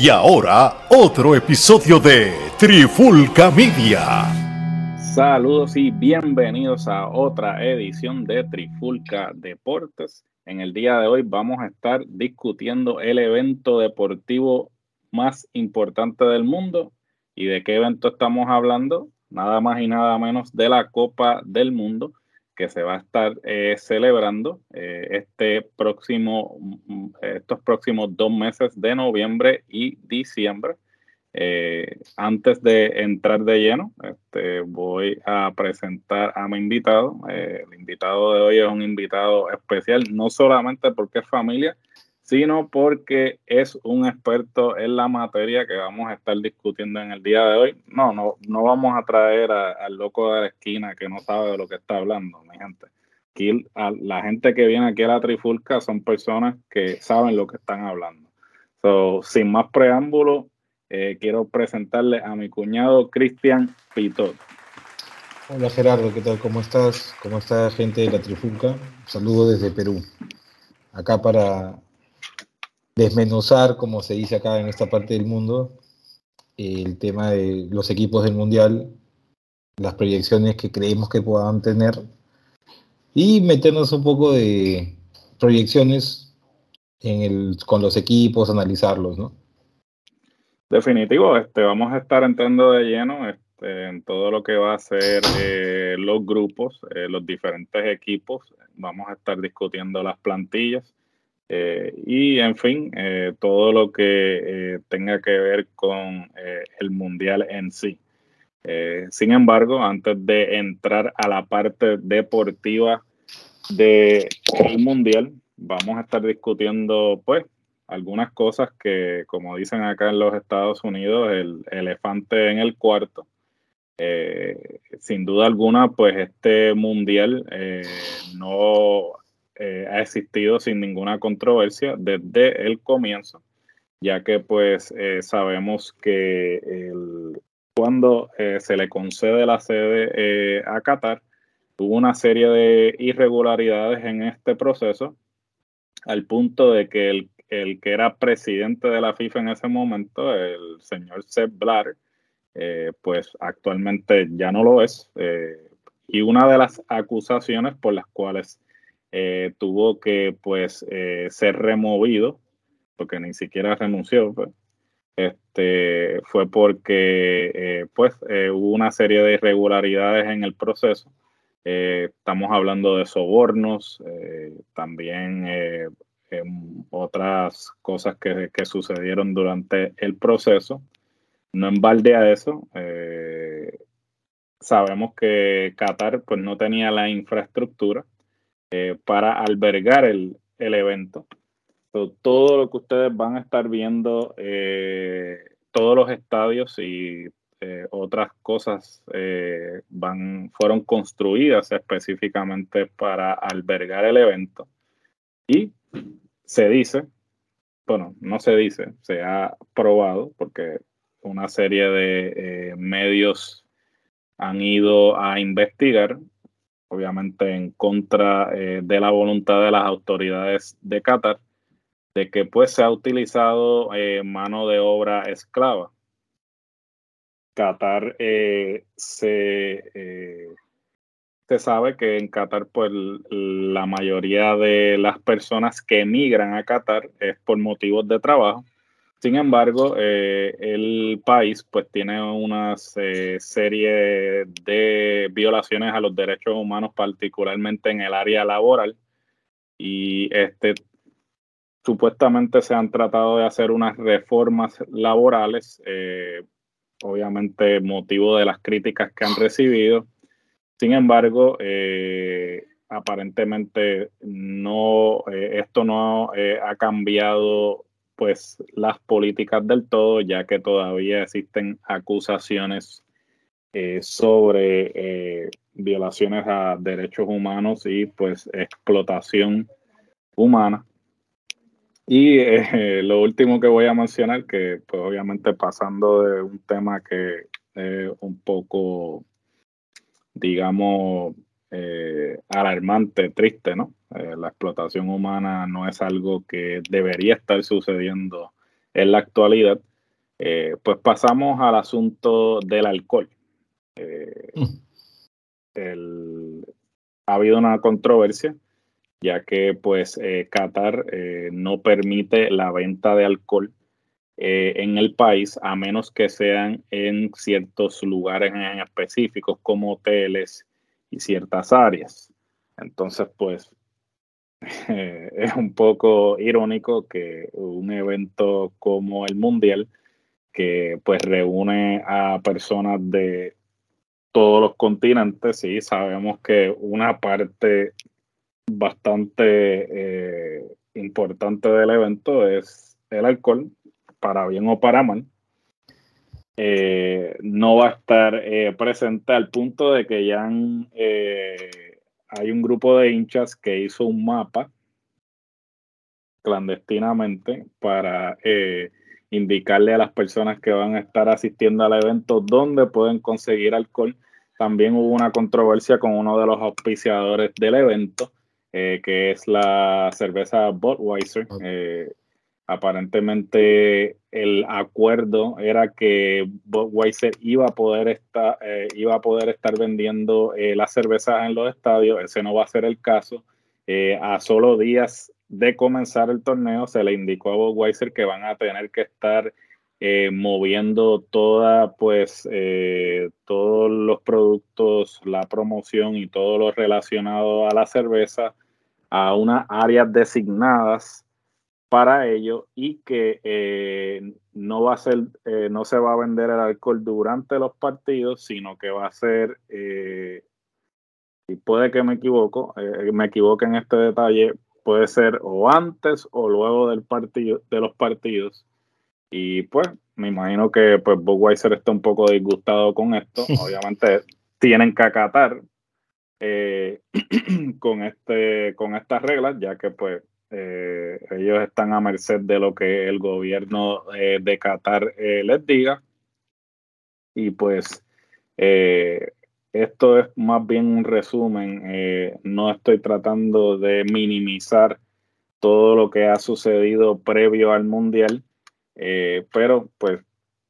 Y ahora, otro episodio de Trifulca Media. Saludos y bienvenidos a otra edición de Trifulca Deportes. En el día de hoy vamos a estar discutiendo el evento deportivo más importante del mundo. ¿Y de qué evento estamos hablando? Nada más y nada menos de la Copa del Mundo que se va a estar eh, celebrando eh, este próximo, mm, estos próximos dos meses de noviembre y diciembre. Eh, antes de entrar de lleno, este, voy a presentar a mi invitado. el invitado de hoy es un invitado especial, no solamente porque es familia, sino porque es un experto en la materia que vamos a estar discutiendo en el día de hoy. No, no, no vamos a traer al loco de la esquina que no sabe de lo que está hablando, mi gente. Aquí, la gente que viene aquí a la Trifulca son personas que saben lo que están hablando. So, sin más preámbulo, eh, quiero presentarle a mi cuñado Cristian Pitot. Hola Gerardo, ¿qué tal? ¿Cómo estás? ¿Cómo está gente de la Trifulca? Saludo desde Perú. Acá para desmenuzar, como se dice acá en esta parte del mundo, el tema de los equipos del Mundial, las proyecciones que creemos que puedan tener y meternos un poco de proyecciones en el, con los equipos, analizarlos, ¿no? Definitivo, este, vamos a estar entrando de lleno este, en todo lo que va a ser eh, los grupos, eh, los diferentes equipos. Vamos a estar discutiendo las plantillas eh, y en fin, eh, todo lo que eh, tenga que ver con el mundial en sí. sin embargo, antes de entrar a la parte deportiva del mundial, vamos a estar discutiendo pues algunas cosas que, como dicen acá en los Estados Unidos, el elefante en el cuarto. sin duda alguna, pues este mundial no eh, ha existido sin ninguna controversia desde el comienzo, ya que pues eh, sabemos que cuando eh, se le concede la sede a Qatar, hubo una serie de irregularidades en este proceso, al punto de que el, el que era presidente de la FIFA en ese momento, el señor Sepp Blatter, pues actualmente ya no lo es. y una de las acusaciones por las cuales eh, tuvo que pues eh, ser removido, porque ni siquiera renunció, pues. este, fue porque eh, pues hubo una serie de irregularidades en el proceso. estamos hablando de sobornos, también em, otras cosas que, que, sucedieron durante el proceso. No en balde a eso, sabemos que Qatar pues no tenía la infraestructura eh, para albergar el, evento. todo lo que ustedes van a estar viendo, eh, todos los estadios y eh, otras cosas van, fueron construidas específicamente para albergar el evento. Y se dice, bueno, no se dice, se ha probado porque una serie de medios han ido a investigar obviamente en contra eh, de la voluntad de las autoridades de Qatar, de que pues se ha utilizado eh, mano de obra esclava. Qatar eh, se, se sabe que en Qatar pues la mayoría de las personas que emigran a Qatar es por motivos de trabajo sin embargo, eh, el país pues tiene una eh, serie de violaciones a los derechos humanos, particularmente en el área laboral. Y este supuestamente se han tratado de hacer unas reformas laborales, eh, obviamente motivo de las críticas que han recibido. Sin embargo, aparentemente no, esto no ha cambiado pues las políticas del todo, ya que todavía existen acusaciones eh, sobre eh, violaciones a derechos humanos y pues explotación humana. Y eh, lo último que voy a mencionar, que pues obviamente pasando de un tema que es un poco, digamos, alarmante, triste, ¿no? Eh, la explotación humana no es algo que debería estar sucediendo en la actualidad. Eh, pues pasamos al asunto del alcohol. Eh, mm. ha habido una controversia, ya que pues Qatar no permite la venta de alcohol en el país, a menos que sean en ciertos lugares en específicos como hoteles y ciertas áreas. Entonces, pues es un poco irónico que un evento como el Mundial, que pues reúne a personas de todos los continentes, sí, sabemos que una parte bastante eh, importante del evento es el alcohol, para bien o para mal. Eh, no va a estar eh, presente al punto de que ya han hay un grupo de hinchas que hizo un mapa clandestinamente para eh, indicarle a las personas que van a estar asistiendo al evento dónde pueden conseguir alcohol. También hubo una controversia con uno de los auspiciadores del evento, eh, que es la cerveza Budweiser. Eh, aparentemente el acuerdo era que Budweiser iba a poder estar, eh, iba a poder estar vendiendo eh, las cervezas en los estadios. Ese no va a ser el caso. Eh, a solo días de comenzar el torneo se le indicó a Budweiser que van a tener que estar moviendo toda, pues, todos los productos, la promoción y todo lo relacionado a la cerveza a unas áreas designadas para ello y que eh, no va a ser, eh, no se va a vender el alcohol durante los partidos, sino que va a ser, eh, y puede que me equivoco, me equivoque en este detalle, puede ser o antes o luego del partido, de los partidos. Y pues, me imagino que pues Budweiser está un poco disgustado con esto. Obviamente tienen que acatar con este, con estas reglas, ya que pues eh, ellos están a merced de lo que el gobierno eh, de Qatar eh, les diga. Y pues esto es más bien un resumen. no estoy tratando de minimizar todo lo que ha sucedido previo al mundial, pero pues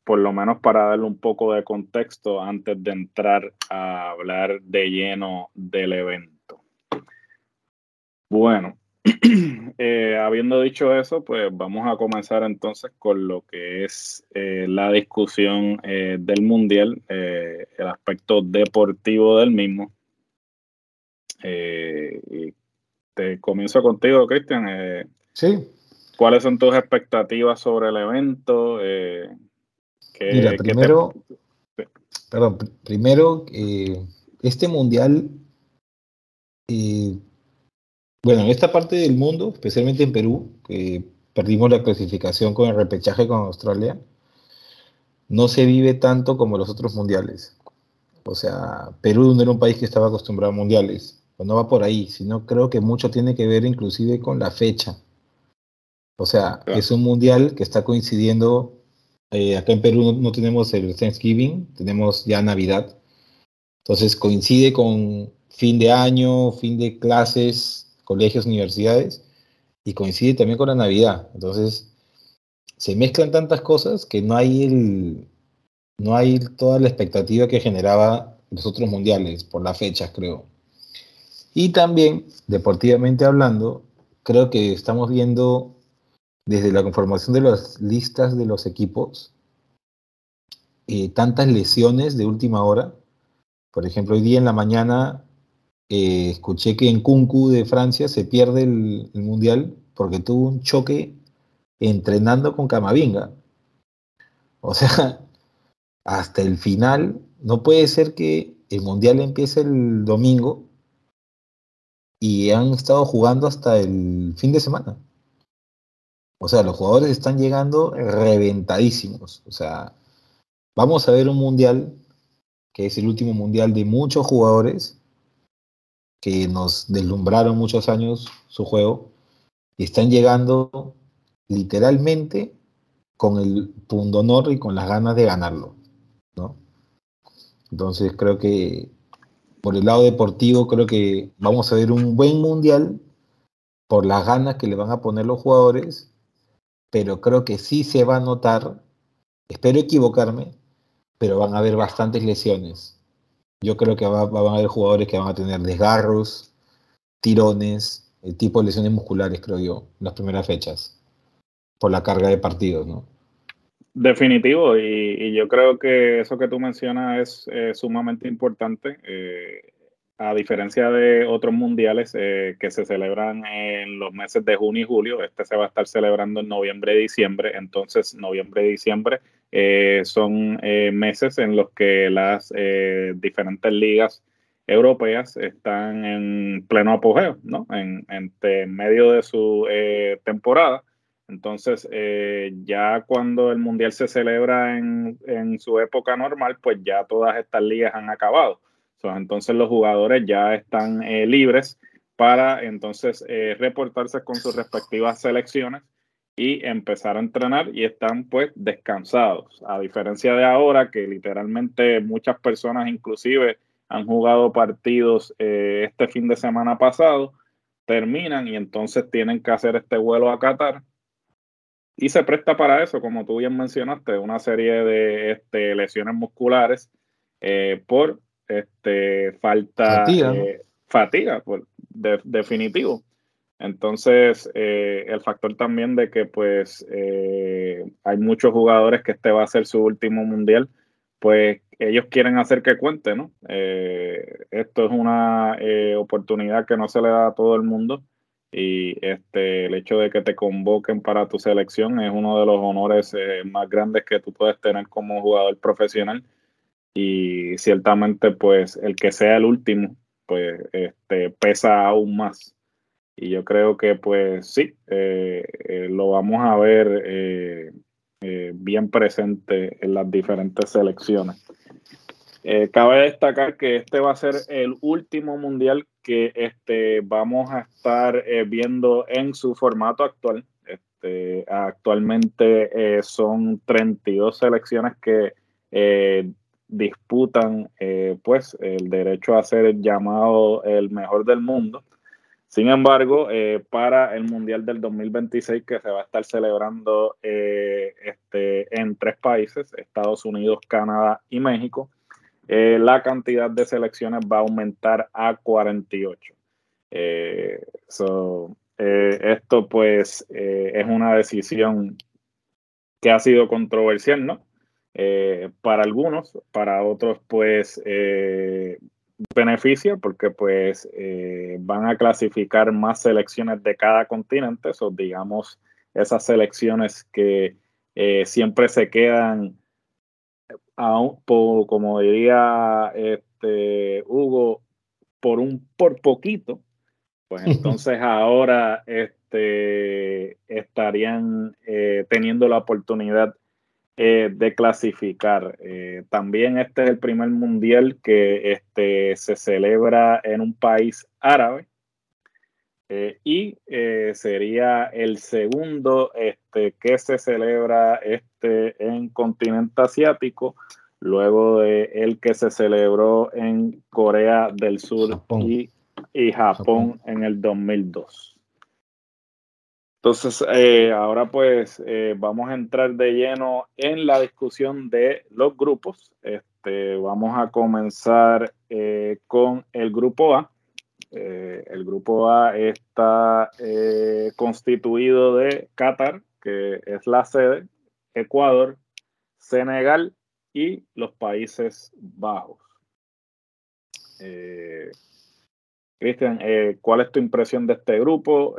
por lo menos para darle un poco de contexto antes de entrar a hablar de lleno del evento. Bueno, Eh, habiendo dicho eso, pues vamos a comenzar entonces con lo que es eh, la discusión eh, del Mundial, el aspecto deportivo del mismo. y te comienzo contigo, Cristian. sí. ¿Cuáles son tus expectativas sobre el evento? Mira, primero, perdón, primero, este Mundial bueno, en esta parte del mundo, especialmente en Perú, que perdimos la clasificación con el repechaje con Australia, no se vive tanto como los otros mundiales. O sea, Perú no era un país que estaba acostumbrado a mundiales. Pues no va por ahí, sino creo que mucho tiene que ver inclusive con la fecha. O sea, es un mundial que está coincidiendo. Eh, acá en Perú no, tenemos el Thanksgiving, tenemos ya Navidad. Entonces coincide con fin de año, fin de clases, colegios, universidades, y coincide también con la Navidad. Entonces, se mezclan tantas cosas que no hay el, no hay toda la expectativa que generaba los otros mundiales por las fechas, creo. Y también, deportivamente hablando, creo que estamos viendo desde la conformación de las listas de los equipos eh, tantas lesiones de última hora. Por ejemplo, hoy día en la mañana eh, escuché que en Kunku de Francia se pierde el, Mundial porque tuvo un choque entrenando con Camavinga. O sea, hasta el final, no puede ser que el Mundial empiece el domingo y han estado jugando hasta el fin de semana. O sea, los jugadores están llegando reventadísimos. O sea, vamos a ver un mundial que es el último mundial de muchos jugadores que nos deslumbraron muchos años su juego y están llegando literalmente con el pundonor y con las ganas de ganarlo, ¿no? Entonces creo que por el lado deportivo creo que vamos a ver un buen mundial por las ganas que le van a poner los jugadores pero creo que sí se va a notar, espero equivocarme, pero van a haber bastantes lesiones. Yo creo que va, van a haber jugadores que van a tener desgarros, tirones, el tipo de lesiones musculares, creo yo, en las primeras fechas, por la carga de partidos, ¿no? Definitivo, y, yo creo que eso que tú mencionas es sumamente importante. Eh, a diferencia de otros mundiales eh, que se celebran en los meses de junio y julio, este se va a estar celebrando en noviembre y diciembre. Entonces, noviembre y diciembre eh, son eh, meses en los que las diferentes ligas europeas están en pleno apogeo, ¿no? En, medio de su temporada. Entonces, ya cuando el mundial se celebra en, en su época normal, pues ya todas estas ligas han acabado entonces los jugadores ya están eh, libres para entonces eh, reportarse con sus respectivas selecciones y empezar a entrenar y están pues descansados. A diferencia de ahora que literalmente muchas personas inclusive han jugado partidos eh, este fin de semana pasado, terminan y entonces tienen que hacer este vuelo a Qatar. Y se presta para eso, como tú bien mencionaste, una serie de este, lesiones musculares por este, falta fatiga, eh, por, definitivo. Entonces, eh, el factor también de que pues eh, hay muchos jugadores que este va a ser su último mundial, pues ellos quieren hacer que cuente, ¿no? esto es una oportunidad que no se le da a todo el mundo y este, el hecho de que te convoquen para tu selección es uno de los honores más grandes que tú puedes tener como jugador profesional y ciertamente pues el que sea el último pues este, pesa aún más. Y yo creo que pues sí, eh, eh, lo vamos a ver eh, bien presente en las diferentes selecciones. cabe destacar que este va a ser el último mundial que este, vamos a estar viendo en su formato actual. Este, actualmente son 32 selecciones que disputan eh, pues el derecho a ser llamado el mejor del mundo. Sin embargo, eh, para el Mundial del 2026 que se va a estar celebrando eh, este, en tres países, Estados Unidos, Canadá y México, la cantidad de selecciones va a aumentar a 48. esto pues es una decisión que ha sido controversial, ¿no? Eh, para algunos, para otros pues eh, beneficia porque pues eh, van a clasificar más selecciones de cada continente, o digamos esas selecciones que siempre se quedan, como diría este, Hugo, por un por poquito, pues entonces ahora este, estarían teniendo la oportunidad eh, de clasificar. Eh, también este es el primer mundial que este, se celebra en un país árabe eh, y sería el segundo este, que se celebra este, en continente asiático, luego de el que se celebró en Corea del Sur Y, y Japón en el 2002. Entonces, eh, ahora pues eh, vamos a entrar de lleno en la discusión de los grupos. Este, vamos a comenzar eh, con el grupo A. el grupo A está constituido de Qatar, que es la sede, Ecuador, Senegal y los Países Bajos. Cristian, ¿cuál es tu impresión de este grupo?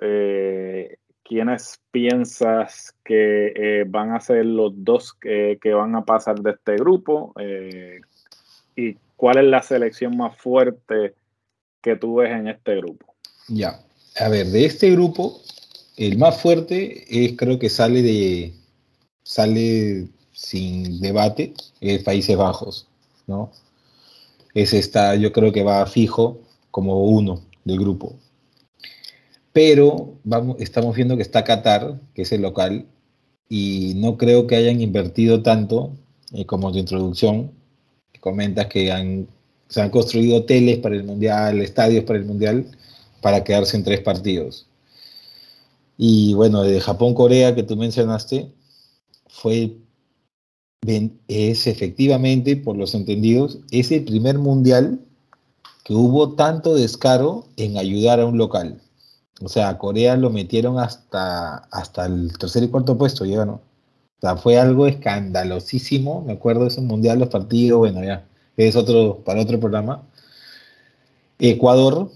¿Quiénes piensas que eh, van a ser los dos que, van a pasar de este grupo? Eh, ¿Y cuál es la selección más fuerte que tú ves en este grupo? Ya, a ver, de este grupo, el más fuerte es, creo que sale de, sale sin debate, es Países Bajos, ¿no? Es esta, yo creo que va fijo como uno del grupo pero estamos viendo que está Qatar, que es el local, y no creo que hayan invertido tanto eh, como tu introducción. Comentas que han, se han construido hoteles para el Mundial, estadios para el Mundial, para quedarse en tres partidos. Y bueno, de Japón-Corea que tú mencionaste, fue, es efectivamente, por los entendidos, es el primer mundial que hubo tanto descaro en ayudar a un local. O sea, Corea lo metieron hasta, hasta el tercer y cuarto puesto, llegaron. O sea, fue algo escandalosísimo. Me acuerdo de mundial, los partidos, bueno, ya, es otro, para otro programa. Ecuador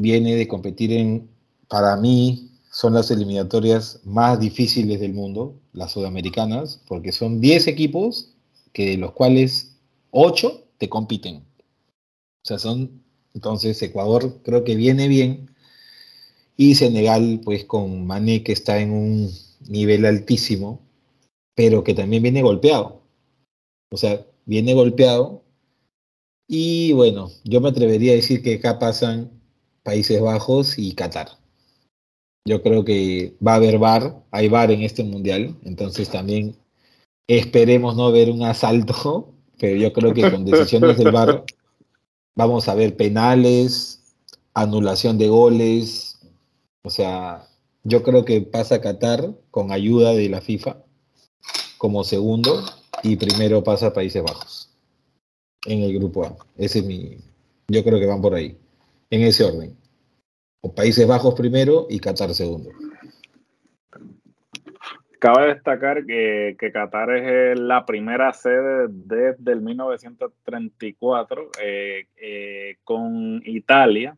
viene de competir en, para mí, son las eliminatorias más difíciles del mundo, las sudamericanas, porque son 10 equipos que de los cuales 8 te compiten. O sea, son, entonces Ecuador creo que viene bien y Senegal pues con Mané que está en un nivel altísimo, pero que también viene golpeado. O sea, viene golpeado y bueno, yo me atrevería a decir que acá pasan Países Bajos y Qatar. Yo creo que va a haber VAR, hay VAR en este mundial, entonces también esperemos no ver un asalto, pero yo creo que con decisiones del VAR vamos a ver penales, anulación de goles, o sea, yo creo que pasa Qatar con ayuda de la FIFA como segundo y primero pasa Países Bajos en el grupo A. Ese es mi, yo creo que van por ahí, en ese orden. Países Bajos primero y Qatar segundo. Cabe destacar que, Qatar es la primera sede desde el 1934 eh, eh, con Italia,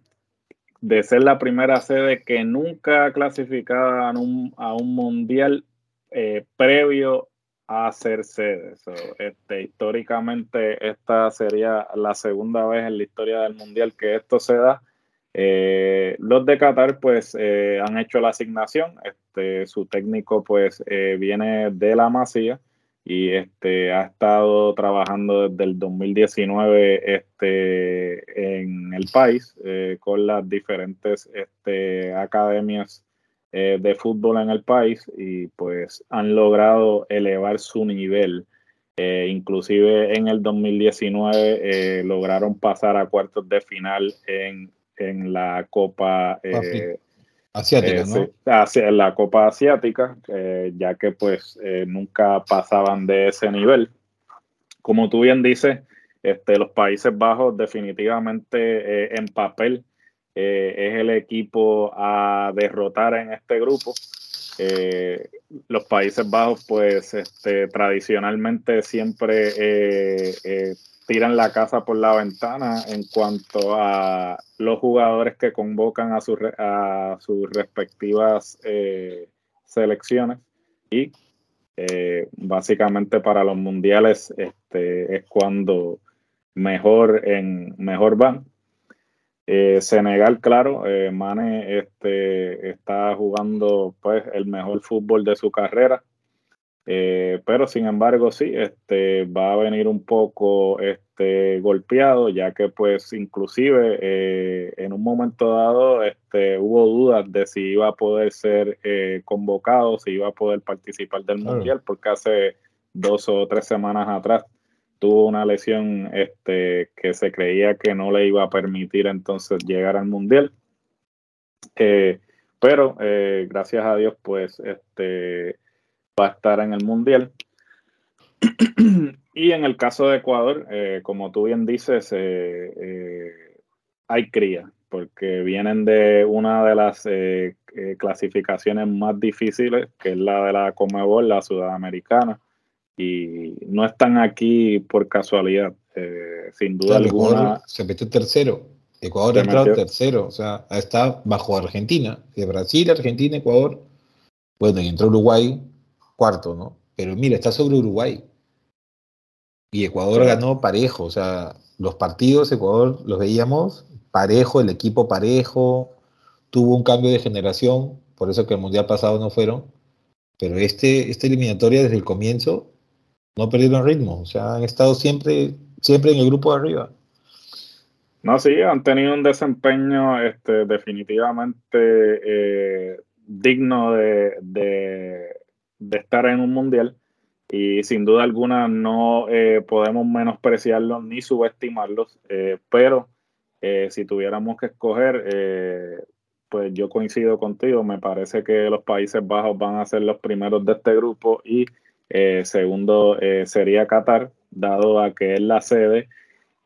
de ser la primera sede que nunca clasificaba a un, a un mundial eh, previo a ser sede. este, históricamente esta sería la segunda vez en la historia del mundial que esto se da. Eh, los de Qatar pues eh, han hecho la asignación, este, su técnico pues viene de la Masía y este, ha estado trabajando desde el 2019 este, en el país con las diferentes este, academias de fútbol en el país y pues han logrado elevar su nivel. inclusive en el 2019 lograron pasar a cuartos de final en en la Copa eh, Asiática, eh, ¿no? en la Copa Asiática, eh, ya que pues nunca pasaban de ese nivel. Como tú bien dices, este, los Países Bajos definitivamente en papel es el equipo a derrotar en este grupo. los Países Bajos, pues este, tradicionalmente siempre tiran la casa por la ventana en cuanto a los jugadores que convocan a, a sus respectivas eh, selecciones. Y eh, básicamente para los mundiales este, es cuando mejor en mejor van. Eh, Senegal claro Mane este, está jugando pues el mejor fútbol de su carrera eh, pero sin embargo, sí, este, va a venir un poco este, golpeado, ya que pues inclusive eh, en un momento dado este, hubo dudas de si iba a poder ser eh, convocado, si iba a poder participar del Mundial, porque hace dos o tres semanas atrás tuvo una lesión este, que se creía que no le iba a permitir entonces llegar al Mundial. pero gracias a Dios, pues este va a estar en el Mundial. y en el caso de Ecuador, eh, como tú bien dices, eh, eh, hay cría, porque vienen de una de las clasificaciones más difíciles, que es la de la Comebol, la sudamericana, y no están aquí por casualidad, sin duda alguna. se metió tercero. Ecuador ha entrado tercero, o sea, está bajo Argentina, de Brasil, Argentina, Ecuador. Bueno, y entró Uruguay, cuarto, ¿no? Pero mira, está sobre Uruguay. Y Ecuador ganó parejo, o sea, los partidos Ecuador los veíamos parejo, el equipo parejo, tuvo un cambio de generación, por eso que el Mundial pasado no fueron, pero este, esta eliminatoria desde el comienzo no perdieron ritmo, o sea, han estado siempre, siempre en el grupo de arriba. No, sí, han tenido un desempeño este, definitivamente eh, digno de, de estar en un mundial y sin duda alguna no eh, podemos menospreciarlos ni subestimarlos, eh, pero eh, si tuviéramos que escoger, pues yo coincido contigo, me parece que los Países Bajos van a ser los primeros de este grupo y segundo sería Qatar, dado a que es la sede.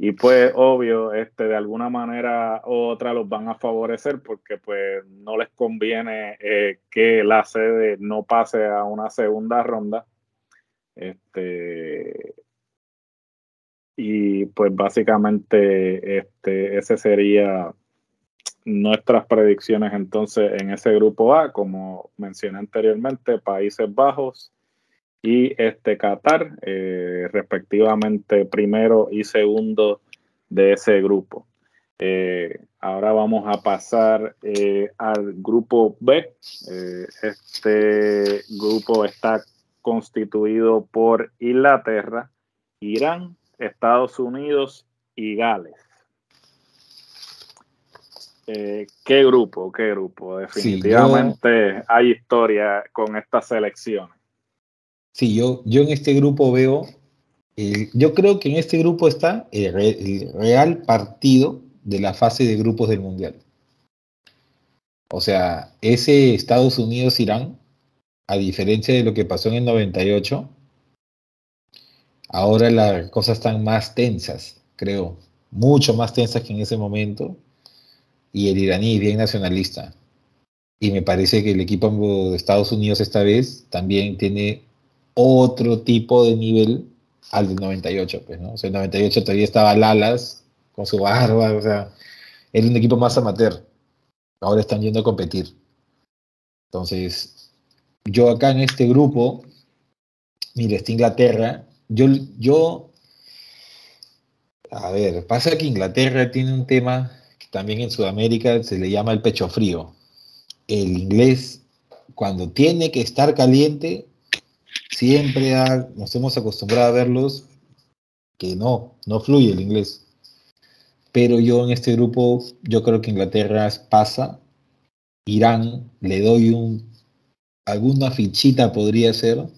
Y pues obvio, este, de alguna manera u otra los van a favorecer porque pues no les conviene eh, que la sede no pase a una segunda ronda. Este, y pues básicamente este, ese sería nuestras predicciones entonces en ese grupo A, como mencioné anteriormente, Países Bajos y este Qatar, eh, respectivamente primero y segundo de ese grupo. Eh, ahora vamos a pasar eh, al grupo B. este grupo está constituido por Inglaterra, Irán, Estados Unidos y Gales. Eh, ¿Qué grupo? ¿Qué grupo? Definitivamente hay historia con esta selección. Sí, yo, yo en este grupo veo, yo creo que en este grupo está el, real partido de la fase de grupos del Mundial. O sea, ese Estados Unidos-Irán, a diferencia de lo que pasó en el 98, ahora las cosas están más tensas, creo, mucho más tensas que en ese momento y el iraní es bien nacionalista. Y me parece que el equipo de Estados Unidos esta vez también tiene otro tipo de nivel al del 98, pues, ¿no? O sea, el 98 todavía estaba Lalas con su barba, o sea, era un equipo más amateur. Ahora están yendo a competir. Entonces, yo acá en este grupo, mire, está Inglaterra, yo, yo, a ver, pasa que Inglaterra tiene un tema también en Sudamérica se le llama el pecho frío. El inglés, cuando tiene que estar caliente, siempre nos hemos acostumbrado a verlos que no, no fluye el inglés. Pero yo en este grupo, yo creo que Inglaterra pasa, Irán, le doy un, alguna fichita podría ser,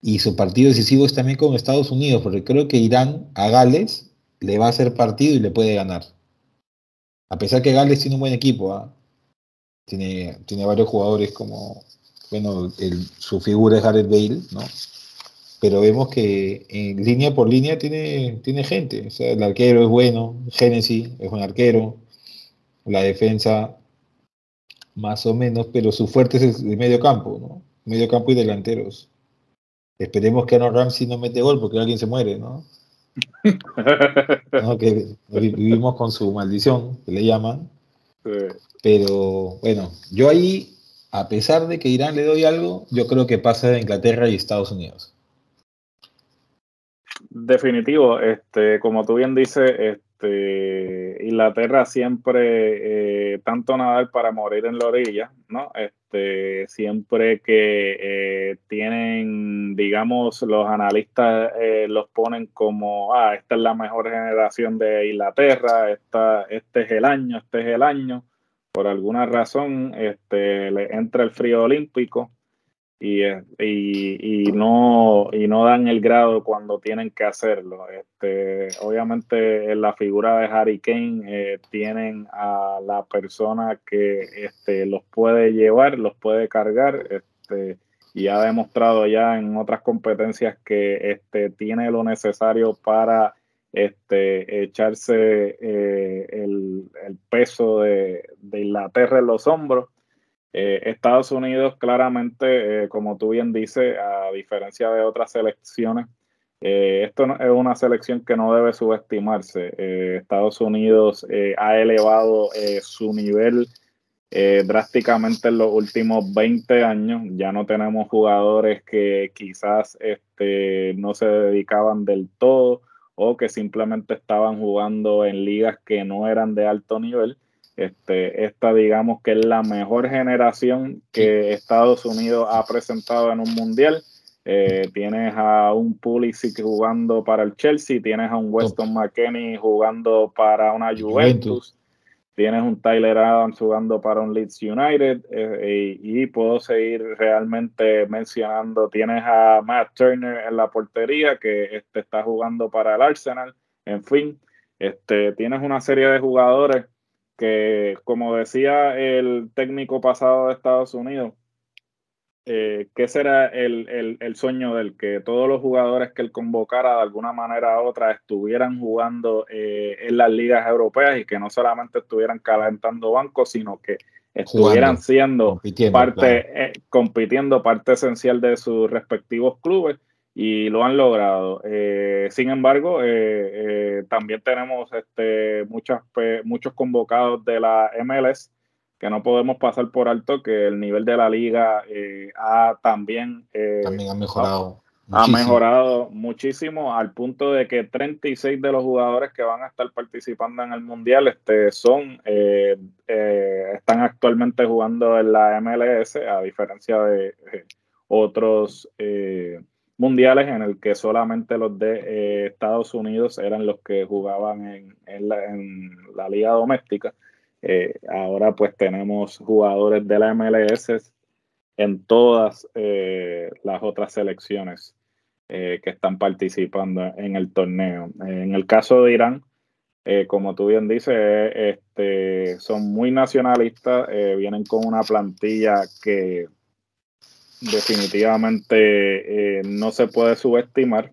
y su partido decisivo es también con Estados Unidos, porque creo que Irán a Gales le va a hacer partido y le puede ganar. A pesar que Gales tiene un buen equipo, ¿ah? tiene, tiene varios jugadores como, bueno, su figura es Gareth Bale, ¿no? Pero vemos que en línea por línea tiene, tiene gente. O sea, el arquero es bueno, Genesis es buen arquero, la defensa más o menos, pero su fuerte es el medio campo, ¿no? Medio campo y delanteros. Esperemos que Aaron Ramsey no mete gol porque alguien se muere, ¿no? que vivimos con su maldición, que le llaman. Pero bueno, yo ahí, a pesar de que Irán le doy algo, yo creo que pasa de Inglaterra y Estados Unidos. Definitivo, este, como tú bien dices, este, Inglaterra siempre, eh, tanto nadar para morir en la orilla, ¿no? Este, siempre que eh, tienen, digamos, los analistas eh, los ponen como, ah, esta es la mejor generación de Inglaterra, esta, este es el año, este es el año. Por alguna razón, este, le entra el frío olímpico y, y, no, y no dan el grado cuando tienen que hacerlo. Este, obviamente en la figura de Harry Kane eh, tienen a la persona que este, los puede llevar, los puede cargar este, y ha demostrado ya en otras competencias que este, tiene lo necesario para este, echarse eh, el, el, peso de, de Inglaterra en los hombros eh, Estados Unidos, claramente, eh, como tú bien dices, a diferencia de otras selecciones, esto es una selección que no debe subestimarse. Estados Unidos ha elevado su nivel drásticamente en los últimos 20 años. Ya no tenemos jugadores que quizás este, no se dedicaban del todo o que simplemente estaban jugando en ligas que no eran de alto nivel este, esta digamos que es la mejor generación que Estados Unidos ha presentado en un mundial. Eh, tienes a un Pulisic jugando para el Chelsea, tienes a un Weston McKenney jugando para una Juventus, tienes un Tyler Adams jugando para un Leeds United eh, y, puedo seguir realmente mencionando, tienes a Matt Turner en la portería que este, está jugando para el Arsenal, en fin, este, tienes una serie de jugadores que como decía el técnico pasado de Estados Unidos, eh, ¿qué será el, sueño del que todos los jugadores que él convocara de alguna manera u otra estuvieran jugando eh, en las ligas europeas y que no solamente estuvieran calentando bancos, sino que estuvieran siendo parte, eh, compitiendo parte esencial de sus respectivos clubes y lo han logrado. Eh, sin embargo, también tenemos este, muchas, muchos convocados de la MLS que no podemos pasar por alto que el nivel de la liga eh, ha también, eh, también ha mejorado. Ha, mejorado muchísimo al punto de que 36 de los jugadores que van a estar participando en el mundial este, son eh, están actualmente jugando en la MLS a diferencia de otros mundiales en el que solamente los de Estados Unidos eran los que jugaban en, en la liga doméstica. Eh, ahora pues tenemos jugadores de la MLS en todas eh, las otras selecciones eh, que están participando en el torneo. En el caso de Irán, como tú bien dices, este, son muy nacionalistas, vienen con una plantilla que definitivamente no se puede subestimar.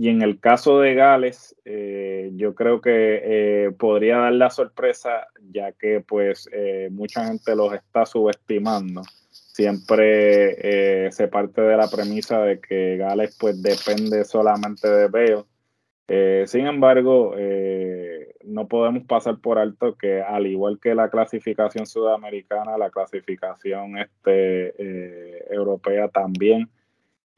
Y en el caso de Gales, eh, yo creo que eh, podría dar la sorpresa, ya que pues eh, mucha gente los está subestimando. Siempre se parte de la premisa de que Gales pues depende solamente de Bale. sin embargo, no podemos pasar por alto que al igual que la clasificación sudamericana, la clasificación este, europea también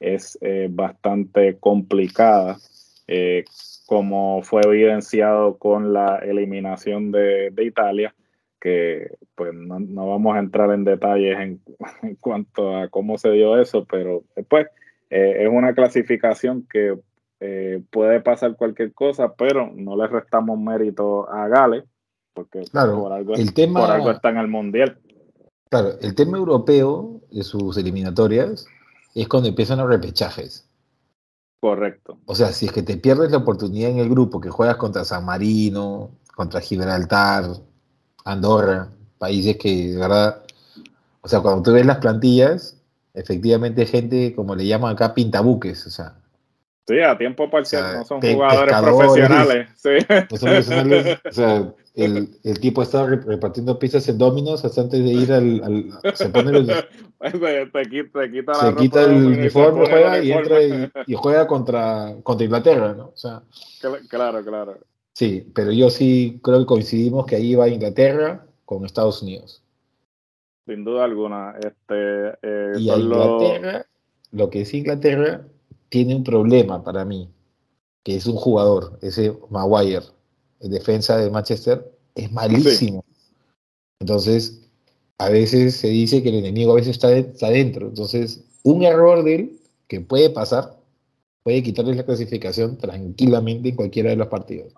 es eh, bastante complicada, eh, como fue evidenciado con la eliminación de, Italia, que pues no, vamos a entrar en detalles en, cuanto a cómo se dio eso, pero después eh, es una clasificación que puede pasar cualquier cosa, pero no le restamos mérito a Gales, porque por, algo, el tema, por algo está en el Mundial. Claro, el tema europeo de sus eliminatorias es cuando empiezan los repechajes. Correcto. O sea, si es que te pierdes la oportunidad en el grupo, que juegas contra San Marino, contra Gibraltar, Andorra, países que de verdad, o sea, cuando tú ves las plantillas, efectivamente gente, como le llaman acá, pintabuques, o sea, Sí, a tiempo parcial, no son jugadores profesionales. Sí. o sea, el, el, tipo estaba repartiendo piezas en dominos hasta antes de ir al. se pone el, te, quita, te quita, se quita el uniforme, juega y entra y, juega contra, contra Inglaterra, ¿no? O sea, claro, claro. Sí, pero yo sí creo que coincidimos que ahí va Inglaterra con Estados Unidos. Sin duda alguna. Este, eh, y a Inglaterra, lo que es Inglaterra, tiene un problema para mí, que es un jugador, ese Maguire, en defensa de Manchester, es malísimo. Entonces, a veces se dice que el enemigo a veces está, está dentro. Entonces, un error de él que puede pasar, puede quitarle la clasificación tranquilamente en cualquiera de los partidos.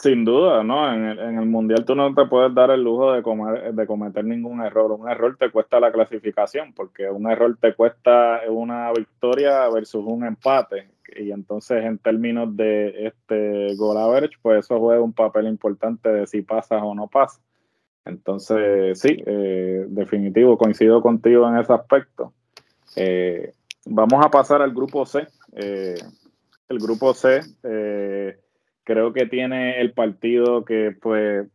Sin duda, ¿no? En el, en el, Mundial tú no te puedes dar el lujo de, comer, de cometer ningún error. Un error te cuesta la clasificación, porque un error te cuesta una victoria versus un empate. Y entonces, en términos de este goal average, pues eso juega un papel importante de si pasas o no pasas. Entonces, sí, eh, definitivo, coincido contigo en ese aspecto. Eh, vamos a pasar al grupo C. Eh, el grupo C creo que tiene el partido que pues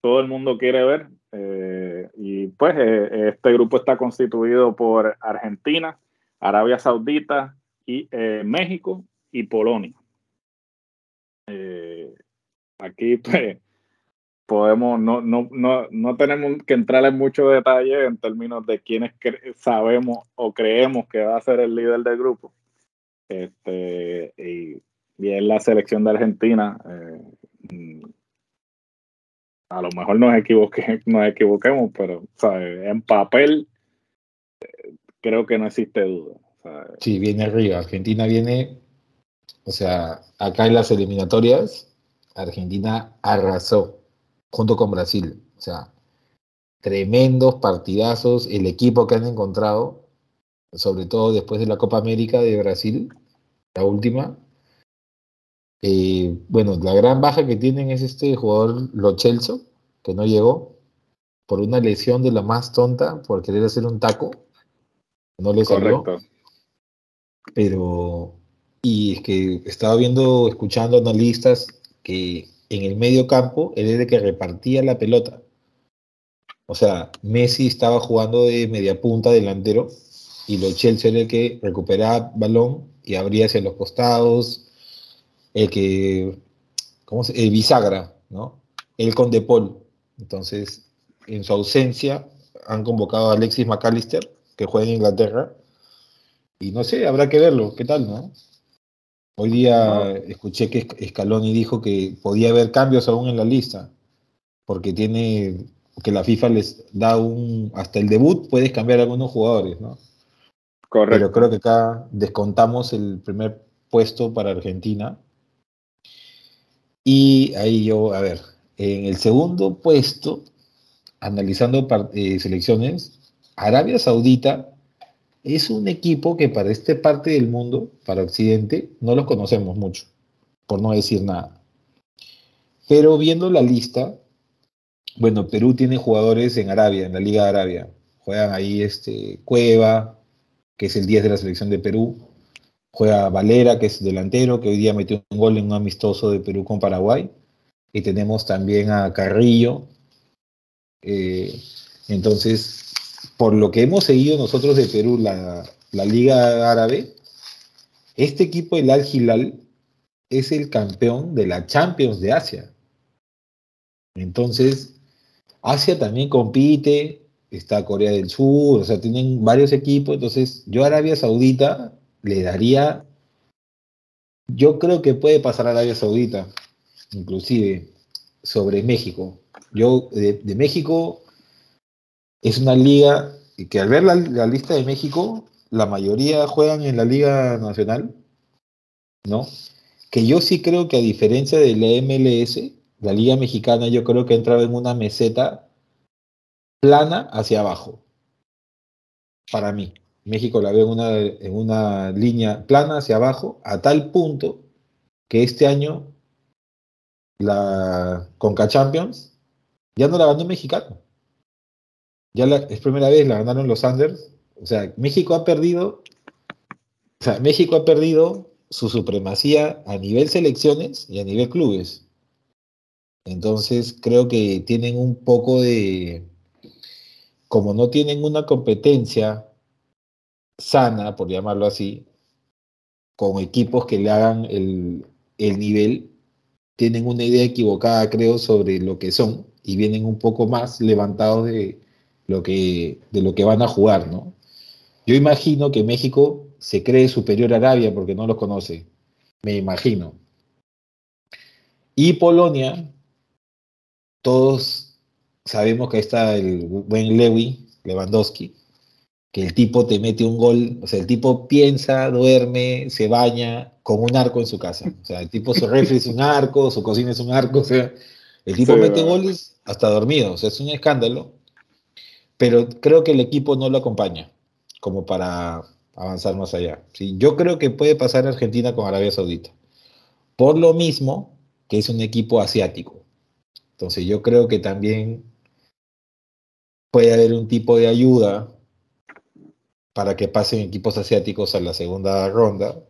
todo el mundo quiere ver. Eh, y pues eh, este grupo está constituido por Argentina, Arabia Saudita y eh, México y Polonia. aquí pues podemos, no, no, no, no, tenemos que entrar en mucho detalle en términos de quiénes sabemos o creemos que va a ser el líder del grupo. Este, y y es la selección de Argentina. Eh, a lo mejor nos, equivoque, nos equivoquemos, pero en papel eh, creo que no existe duda. Sí, viene arriba. Argentina viene, o sea, acá en las eliminatorias, Argentina arrasó junto con Brasil. O sea, tremendos partidazos, el equipo que han encontrado, sobre todo después de la Copa América de Brasil, la última, eh, bueno, la gran baja que tienen es este jugador Lo Chelso, que no llegó por una lesión de la más tonta, por querer hacer un taco. No le salió. Correcto. Pero, y es que estaba viendo, escuchando analistas que en el medio campo él era el que repartía la pelota. O sea, Messi estaba jugando de media punta delantero y lo Chelsea era el que recuperaba balón y abría hacia los costados, el que, ¿cómo se? El bisagra, ¿no? El con De Paul. Entonces, en su ausencia, han convocado a Alexis McAllister, que juega en Inglaterra, y no sé, habrá que verlo, ¿qué tal, no? Hoy día escuché que Scaloni dijo que podía haber cambios aún en la lista, porque tiene que la FIFA les da un, hasta el debut puedes cambiar algunos jugadores, ¿no? Correcto. Pero creo que acá descontamos el primer puesto para Argentina. Y ahí yo, a ver, en el segundo puesto, analizando eh, selecciones, Arabia Saudita es un equipo que para esta parte del mundo, para Occidente, no los conocemos mucho, por no decir nada. Pero viendo la lista, bueno, Perú tiene jugadores en Arabia, en la Liga de Arabia. Juegan ahí este, Cueva, que es el 10 de la selección de Perú. Juega Valera, que es delantero, que hoy día metió un gol en un amistoso de Perú con Paraguay. Y tenemos también a Carrillo. Eh, entonces, por lo que hemos seguido nosotros de Perú, la, la Liga Árabe, este equipo, el Al Hilal, es el campeón de la Champions de Asia. Entonces, Asia también compite, está Corea del Sur, o sea, tienen varios equipos, entonces yo Arabia Saudita le daría, yo creo que puede pasar a Arabia Saudita, inclusive sobre México. Yo de, México es una liga que al ver la, lista de México, la mayoría juegan en la Liga Nacional, ¿no? Que yo sí creo que a diferencia de la MLS, la Liga Mexicana yo creo que entraba en una meseta plana hacia abajo. Para mí. México la veo en una, en una línea plana hacia abajo, a tal punto que este año la Conca Champions ya no la ganó mexicano. Ya la, es primera vez la ganaron los Anders. O sea, México ha perdido. O sea, México ha perdido su supremacía a nivel selecciones y a nivel clubes. Entonces creo que tienen un poco de, como no tienen una competencia sana, por llamarlo así, con equipos que le hagan el, nivel, tienen una idea equivocada, creo, sobre lo que son y vienen un poco más levantados de lo que, de lo que van a jugar, ¿no? Yo imagino que México se cree superior a Arabia porque no los conoce, me imagino. Y Polonia todos sabemos que está el buen Lewy, Lewandowski, que el tipo te mete un gol, o sea, el tipo piensa, duerme, se baña con un arco en su casa. O sea, el tipo su refri es un arco, su cocina es un arco, o sea, el tipo mete goles hasta dormido, o sea, es un escándalo. Pero creo que el equipo no lo acompaña como para avanzar más allá. ¿sí? Yo creo que puede pasar Argentina con Arabia Saudita. Por lo mismo que es un equipo asiático. Entonces yo creo que también puede haber un tipo de ayuda para que pasen equipos asiáticos a la segunda ronda,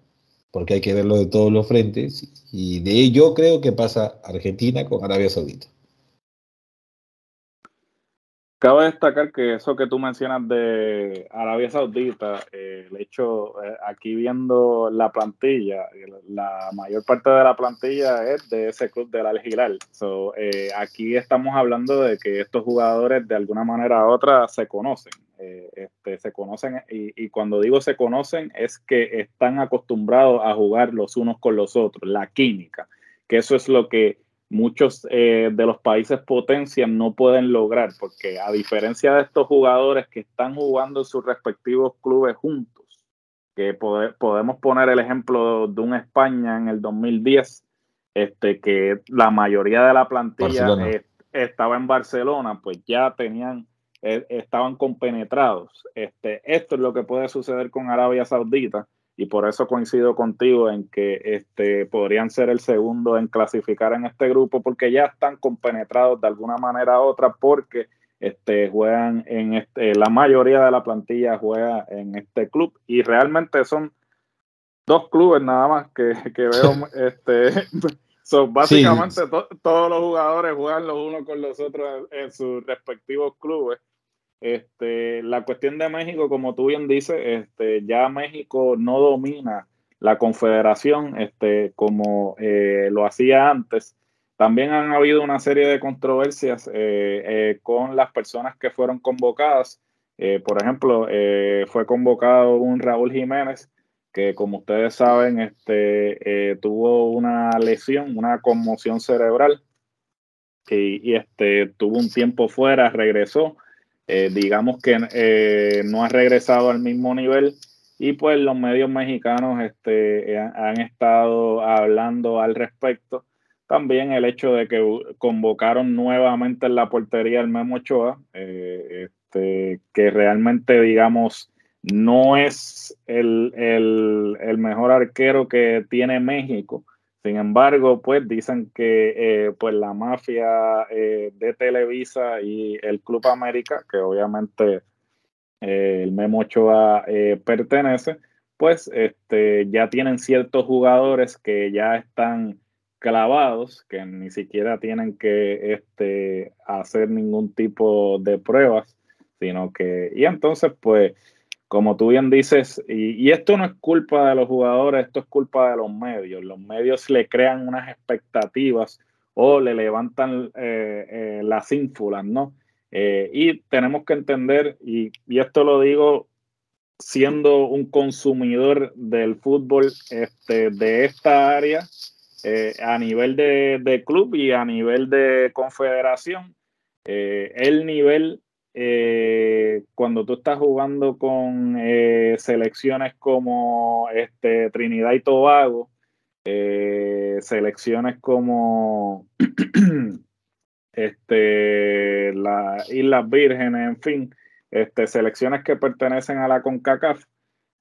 porque hay que verlo de todos los frentes, y de ello creo que pasa Argentina con Arabia Saudita. Cabe destacar que eso que tú mencionas de Arabia Saudita, eh, el hecho, eh, aquí viendo la plantilla, la mayor parte de la plantilla es de ese club del Al Hilal. So, eh, aquí estamos hablando de que estos jugadores de alguna manera u otra se conocen. Este, se conocen y, cuando digo se conocen es que están acostumbrados a jugar los unos con los otros, la química, que eso es lo que muchos eh, de los países potencias no pueden lograr, porque a diferencia de estos jugadores que están jugando en sus respectivos clubes juntos, que podemos poner el ejemplo de un España en el 2010, este, que la mayoría de la plantilla estaba en Barcelona, pues ya tenían, eh, estaban compenetrados. Este, esto es lo que puede suceder con Arabia Saudita y por eso coincido contigo en que este, podrían ser el segundo en clasificar en este grupo porque ya están compenetrados de alguna manera u otra porque este, juegan en este, la mayoría de la plantilla juega en este club y realmente son dos clubes nada más que, que veo este son básicamente todos los jugadores juegan los unos con los otros en, sus respectivos clubes este la cuestión de México como tú bien dices este ya México no domina la confederación este como eh, lo hacía antes también han habido una serie de controversias eh, eh, con las personas que fueron convocadas. Por ejemplo, fue convocado un Raúl Jiménez que, como ustedes saben, este, tuvo una lesión, una conmoción cerebral y, este, tuvo un tiempo fuera, regresó. Digamos que no ha regresado al mismo nivel y pues los medios mexicanos este, han estado hablando al respecto también el hecho de que convocaron nuevamente en la portería el Memo Ochoa, eh, este, que realmente, digamos, no es el, mejor arquero que tiene México. Sin embargo, pues dicen que eh, pues la mafia eh, de Televisa y el Club América, que obviamente el Memo Ochoa pertenece, pues este, ya tienen ciertos jugadores que ya están clavados que ni siquiera tienen que este, hacer ningún tipo de pruebas, sino que, y entonces pues, como tú bien dices, y, esto no es culpa de los jugadores, esto es culpa de los medios, los medios le crean unas expectativas o le levantan eh, eh, las ínfulas, ¿no? Eh, y tenemos que entender, y, esto lo digo siendo un consumidor del fútbol este, de esta área, a nivel de, club y a nivel de confederación, el nivel eh, cuando tú estás jugando con selecciones como este, Trinidad y Tobago, selecciones como este, las Islas Vírgenes, en fin, este, selecciones que pertenecen a la CONCACAF,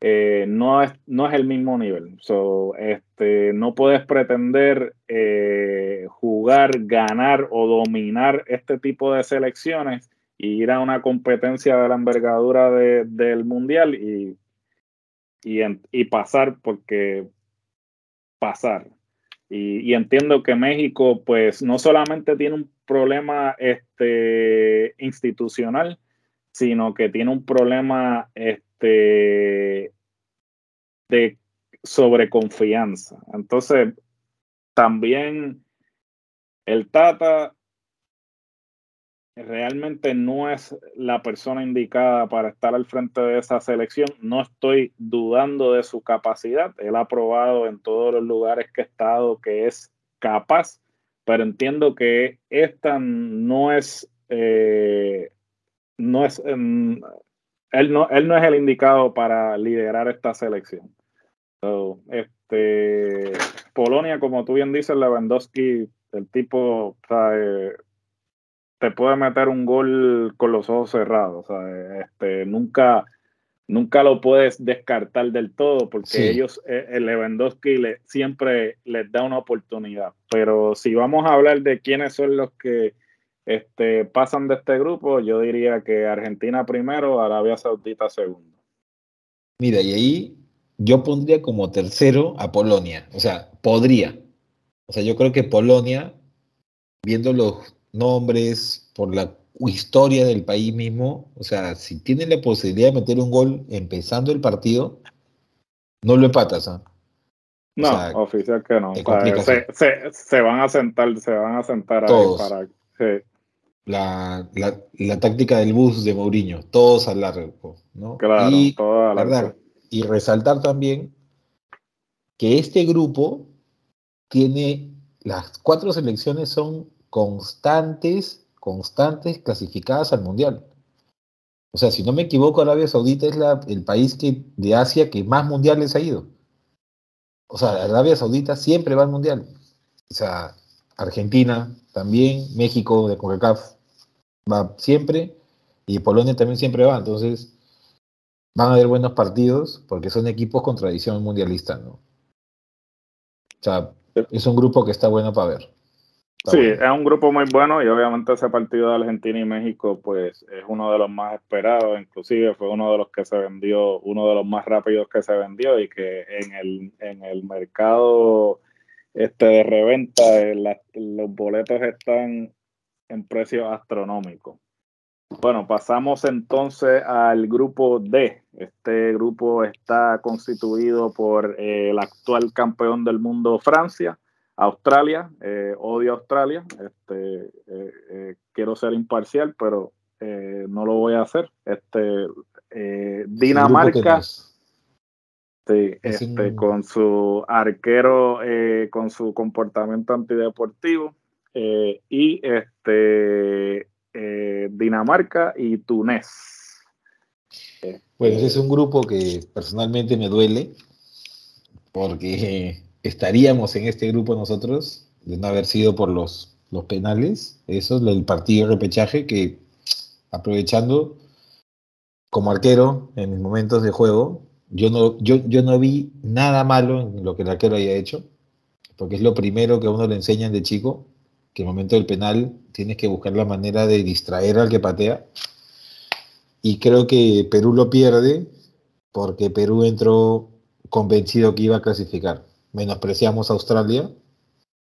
eh, no, es, no es el mismo nivel. So, este, no puedes pretender eh, jugar, ganar o dominar este tipo de selecciones y ir a una competencia de la envergadura del mundial y, y, pasar porque pasar. Y, entiendo que México, pues, no solamente tiene un problema este, institucional, sino que tiene un problema este, de sobreconfianza. Entonces, también el Tata realmente no es la persona indicada para estar al frente de esa selección. No estoy dudando de su capacidad. Él ha probado en todos los lugares que ha estado que es capaz, pero entiendo que esta no es, eh, no es, em, él no, él no es el indicado para liderar esta selección. este, Polonia, como tú bien dices, Lewandowski, el tipo te puede meter un gol con los ojos cerrados. Este, nunca, nunca lo puedes descartar del todo porque ellos, eh, el Lewandowski le, siempre les da una oportunidad. Pero si vamos a hablar de quiénes son los que este, pasan de este grupo, yo diría que Argentina primero, Arabia Saudita segundo. Mira, y ahí yo pondría como tercero a Polonia, o sea, podría. O sea, yo creo que Polonia, viendo los nombres, por la historia del país mismo, o sea, si tiene la posibilidad de meter un gol empezando el partido, no lo empatas. ¿ah? No, oficial que no. se, van a sentar, se van a sentar ahí para la, la, táctica del bus de Mourinho, todos al largo, ¿no? Claro, y, y resaltar también que este grupo tiene, las cuatro selecciones son constantes, constantes clasificadas al Mundial. O sea, si no me equivoco, Arabia Saudita es la, el país que, de Asia que más mundiales ha ido. O sea, Arabia Saudita siempre va al Mundial. O sea, Argentina también, México de CONCACAF va siempre y Polonia también siempre va. Entonces, van a haber buenos partidos porque son equipos con tradición mundialista, ¿no? O sea, es un grupo que está bueno para ver. Sí, es un grupo muy bueno y obviamente ese partido de Argentina y México pues es uno de los más esperados, inclusive fue uno de los que se vendió, uno de los más rápidos que se vendió y que en el, en el mercado este de reventa eh, los boletos están en precios astronómicos. Bueno, pasamos entonces al grupo D. Este grupo está constituido por eh, el actual campeón del mundo Francia, Australia, eh, odio Australia, este, eh, quiero ser imparcial, pero no lo voy a hacer. Este, Dinamarca, este, con su arquero, con su comportamiento antideportivo, y este eh, Dinamarca y Túnez. Bueno, ese es un grupo que personalmente me duele porque estaríamos en este grupo nosotros de no haber sido por los, los penales. Eso es el partido de repechaje que aprovechando como arquero en mis momentos de juego, yo no, yo, yo no vi nada malo en lo que el arquero haya hecho, porque es lo primero que a uno le enseñan de chico, que el momento del penal tienes que buscar la manera de distraer al que patea. Y creo que Perú lo pierde porque Perú entró convencido que iba a clasificar. Menospreciamos a Australia.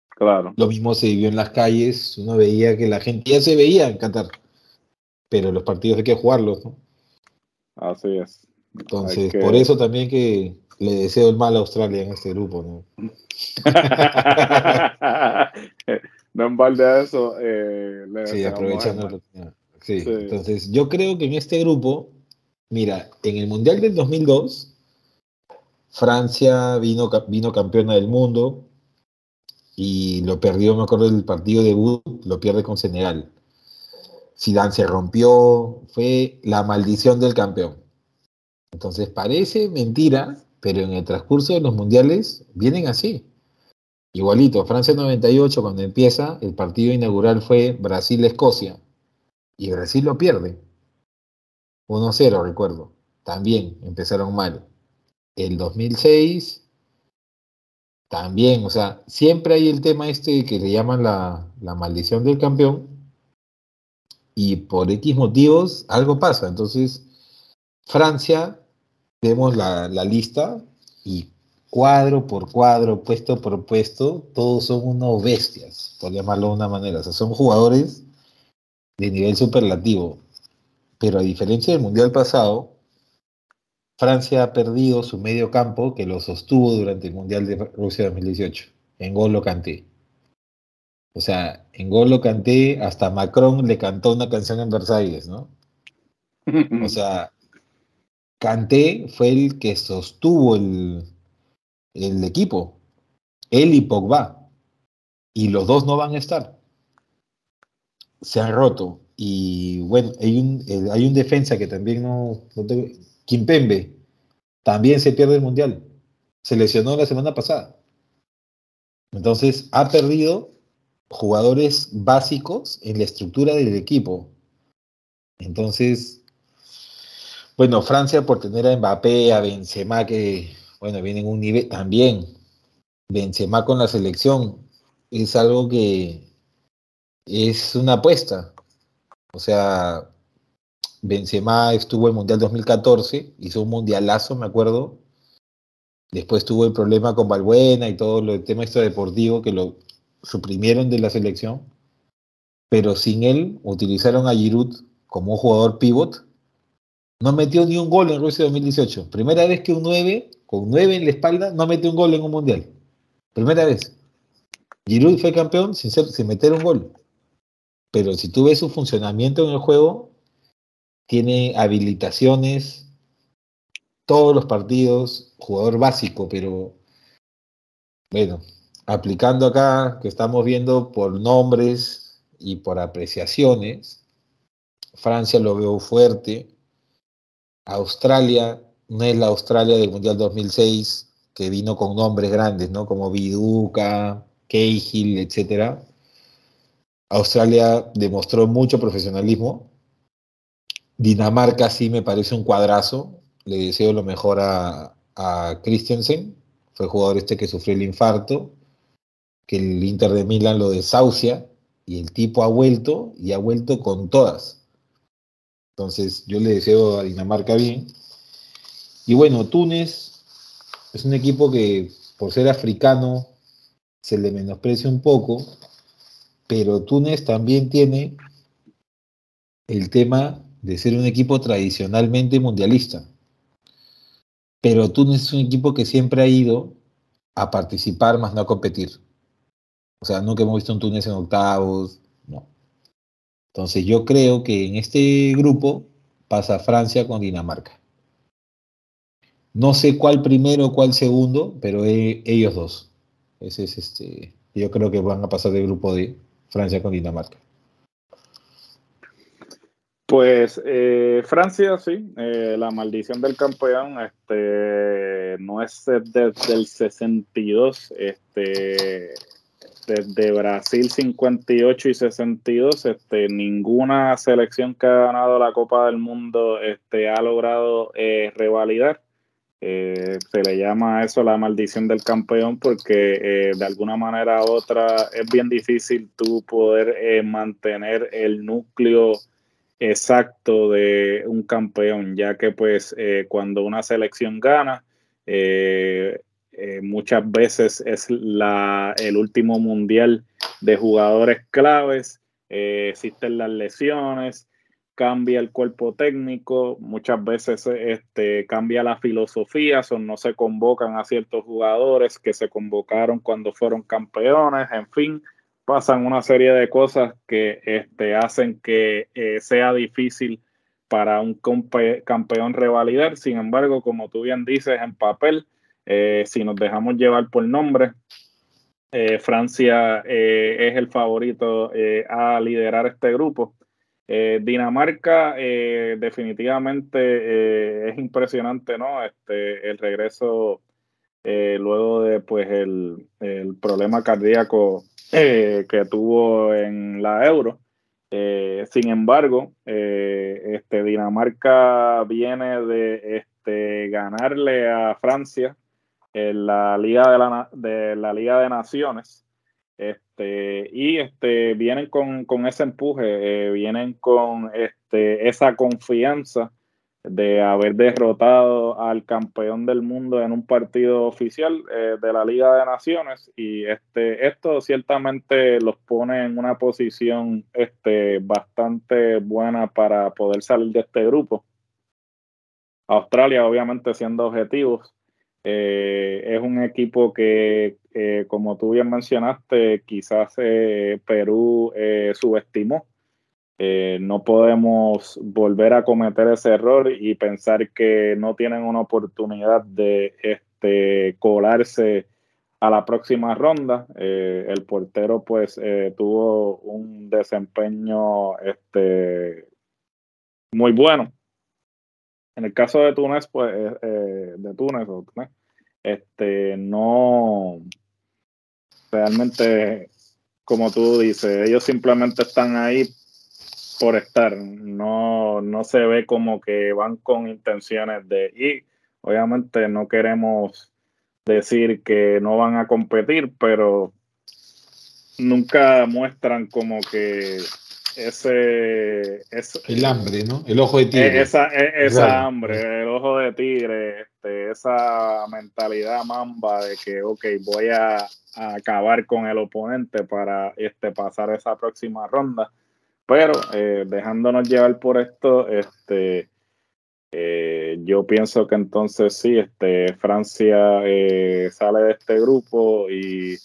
Claro. Lo mismo se vivió en las calles. Uno veía que la gente ya se veía en Qatar. Pero los partidos hay que jugarlos, ¿no? Así es. Entonces, por eso también que le deseo el mal a Australia en este grupo, ¿no? no en balde a eso. Eh, sí, aprovechando. Sí. Entonces, yo creo que en este grupo, mira, en el Mundial del 2002, Francia vino, vino campeona del mundo y lo perdió, me acuerdo del partido debut, lo pierde con Senegal. Zidane se rompió, fue la maldición del campeón. Entonces parece mentira, pero en el transcurso de los mundiales vienen así. Igualito, Francia 98 cuando empieza, el partido inaugural fue Brasil-Escocia y Brasil lo pierde. 1-0, recuerdo. También empezaron mal. El 2006 también, o sea, siempre hay el tema este que le llaman la, maldición del campeón y por X motivos algo pasa. Entonces, Francia, vemos la, la lista y cuadro por cuadro, puesto por puesto, todos son unos bestias, por llamarlo de una manera. O sea, son jugadores de nivel superlativo. Pero a diferencia del Mundial pasado, Francia ha perdido su medio campo que lo sostuvo durante el Mundial de Rusia 2018, en Golo Canté. O sea, en Golo Canté hasta Macron le cantó una canción en Versalles, ¿no? O sea, Canté fue el que sostuvo el, el equipo, él y Pogba, y los dos no van a estar. Se han roto. Y bueno, hay un, hay un defensa que también no, Kimpembe, también se pierde el mundial. Se lesionó la semana pasada. Entonces ha perdido jugadores básicos en la estructura del equipo. Entonces, bueno, Francia por tener a Mbappé, a Benzema, que bueno, viene en un nivel también. Benzema con la selección es algo que es una apuesta. O sea, Benzema estuvo en el Mundial 2014, hizo un mundialazo, me acuerdo. Después tuvo el problema con Balbuena y todo lo, el tema deportivo que lo suprimieron de la selección. Pero sin él utilizaron a Giroud como un jugador pivot. No metió ni un gol en Rusia 2018. Primera vez que un 9 con nueve en la espalda, no mete un gol en un mundial. Primera vez. Giroud fue campeón sin, sin meter un gol. Pero si tú ves su funcionamiento en el juego, tiene habilitaciones, todos los partidos, jugador básico, pero bueno, aplicando acá que estamos viendo por nombres y por apreciaciones, Francia lo veo fuerte, Australia no es la Australia del Mundial 2006 que vino con nombres grandes, ¿no? Como Viduca, Cahill, etc. Australia demostró mucho profesionalismo. Dinamarca sí me parece un cuadrazo. le deseo lo mejor a, a Christensen, fue jugador este que sufrió el infarto, que el Inter de Milán lo desahucia y el tipo ha vuelto y ha vuelto con todas. Entonces yo le deseo a Dinamarca bien. Y bueno, Túnez es un equipo que por ser africano se le menosprecia un poco, pero Túnez también tiene el tema de ser un equipo tradicionalmente mundialista. Pero Túnez es un equipo que siempre ha ido a participar más no a competir. O sea, nunca hemos visto un Túnez en octavos, no. Entonces yo creo que en este grupo pasa Francia con Dinamarca. No sé cuál primero, cuál segundo, pero e, ellos dos. Es este. Yo creo que van a pasar del grupo de Francia con Dinamarca. Pues eh, Francia, sí, eh, la maldición del campeón este, no es desde el 62, este, desde Brasil 58 y 62, este, ninguna selección que ha ganado la Copa del Mundo este, ha logrado eh, revalidar. Eh, se le llama a eso la maldición del campeón porque de alguna manera u otra es bien difícil tú poder mantener el núcleo exacto de un campeón, ya que pues eh, cuando una selección gana, eh, eh, muchas veces es la, el último mundial de jugadores claves, existen las lesiones, cambia el cuerpo técnico, muchas veces este, cambia la filosofía, son, no se convocan a ciertos jugadores que se convocaron cuando fueron campeones, en fin, pasan una serie de cosas que este, hacen que eh, sea difícil para un campeón revalidar. Sin embargo, como tú bien dices, en papel, eh, si nos dejamos llevar por nombre, eh, Francia es el favorito a liderar este grupo. Dinamarca definitivamente es impresionante, ¿no? Este, el regreso luego de pues el, el problema cardíaco eh, que tuvo en la Euro. Eh, sin embargo, eh, este, Dinamarca viene de este, ganarle a Francia en la Liga de, la, de, la Liga de Naciones. Este, y este, vienen con, con ese empuje, vienen con este, esa confianza de haber derrotado al campeón del mundo en un partido oficial eh, de la Liga de Naciones y este esto ciertamente los pone en una posición este bastante buena para poder salir de este grupo. Australia obviamente siendo objetivos eh, es un equipo que eh, como tú bien mencionaste quizás Perú subestimó eh, no podemos volver a cometer ese error y pensar que no tienen una oportunidad de este, colarse a la próxima ronda. Eh, el portero pues eh, tuvo un desempeño este, muy bueno. En el caso de Túnez, pues, de Túnez, este, no realmente, como tú dices, ellos simplemente están ahí por estar. No, no se ve como que van con intenciones de ir. Obviamente no queremos decir que no van a competir, pero nunca muestran como que ese, el hambre, ¿no? El ojo de tigre. Esa, e, esa hambre, el ojo de tigre, este, esa mentalidad mamba de que, ok, voy a, a, acabar con el oponente para este, pasar esa próxima ronda. Pero eh, dejándonos llevar por esto, este, eh, yo pienso que entonces sí, este, Francia eh, sale de este grupo y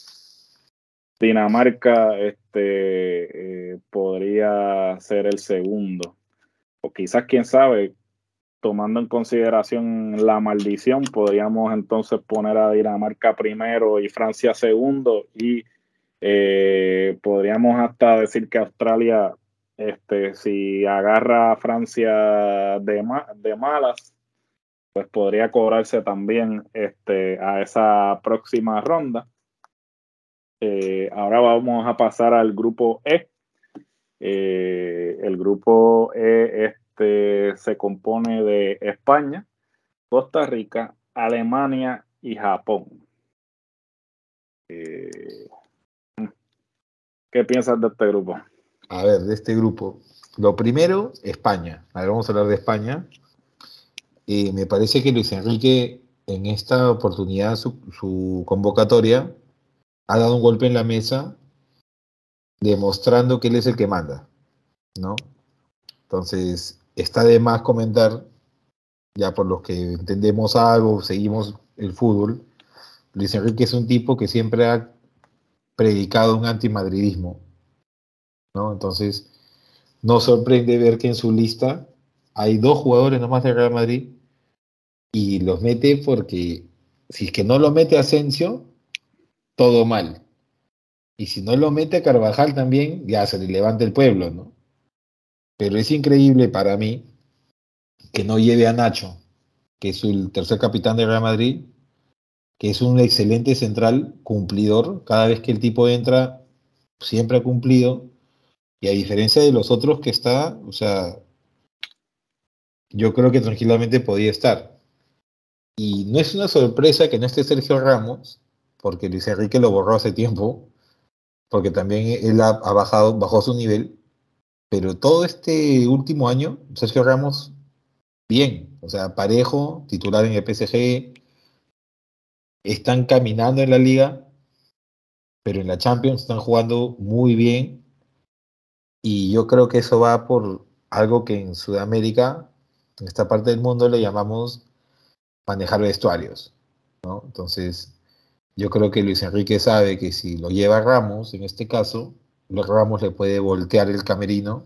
Dinamarca este, podría ser el segundo. O quizás, quién sabe, tomando en consideración la maldición, podríamos entonces poner a Dinamarca primero y Francia segundo y podríamos hasta decir que Australia este, si agarra a Francia de, malas, pues podría cobrarse también este, a esa próxima ronda. Eh, ahora vamos a pasar al grupo E. Eh, el grupo E este, se compone de España, Costa Rica, Alemania y Japón. Eh, ¿Qué piensas de este grupo? A ver, de este grupo. Lo primero, España. A ver, vamos a hablar de España. Eh, me parece que Luis Enrique en esta oportunidad, su, su, convocatoria, ha dado un golpe en la mesa demostrando que él es el que manda, ¿no? Entonces, está de más comentar, ya por los que entendemos algo, seguimos el fútbol, Luis Enrique es un tipo que siempre ha predicado un antimadridismo, ¿no? Entonces, no sorprende ver que en su lista hay dos jugadores nomás de Real Madrid y los mete porque si es que no lo mete Asensio, todo mal. Y si no lo mete Carvajal también, ya se le levanta el pueblo, ¿no? Pero es increíble para mí que no lleve a Nacho, que es el tercer capitán de Real Madrid, que es un excelente central cumplidor. Cada vez que el tipo entra, siempre ha cumplido. Y a diferencia de los otros que está, o sea, yo creo que tranquilamente podía estar. Y no es una sorpresa que no esté Sergio Ramos, porque Luis Enrique lo borró hace tiempo, porque también él ha, bajado, bajó su nivel. Pero todo este último año, Sergio Ramos, bien, o sea, parejo, titular en el PSG, están caminando en la liga, pero en la Champions están jugando muy bien. Y yo creo que eso va por algo que en Sudamérica, en esta parte del mundo, le llamamos manejar vestuarios. Entonces, yo creo que Luis Enrique sabe que si lo lleva Ramos, en este caso, Ramos le puede voltear el camerino.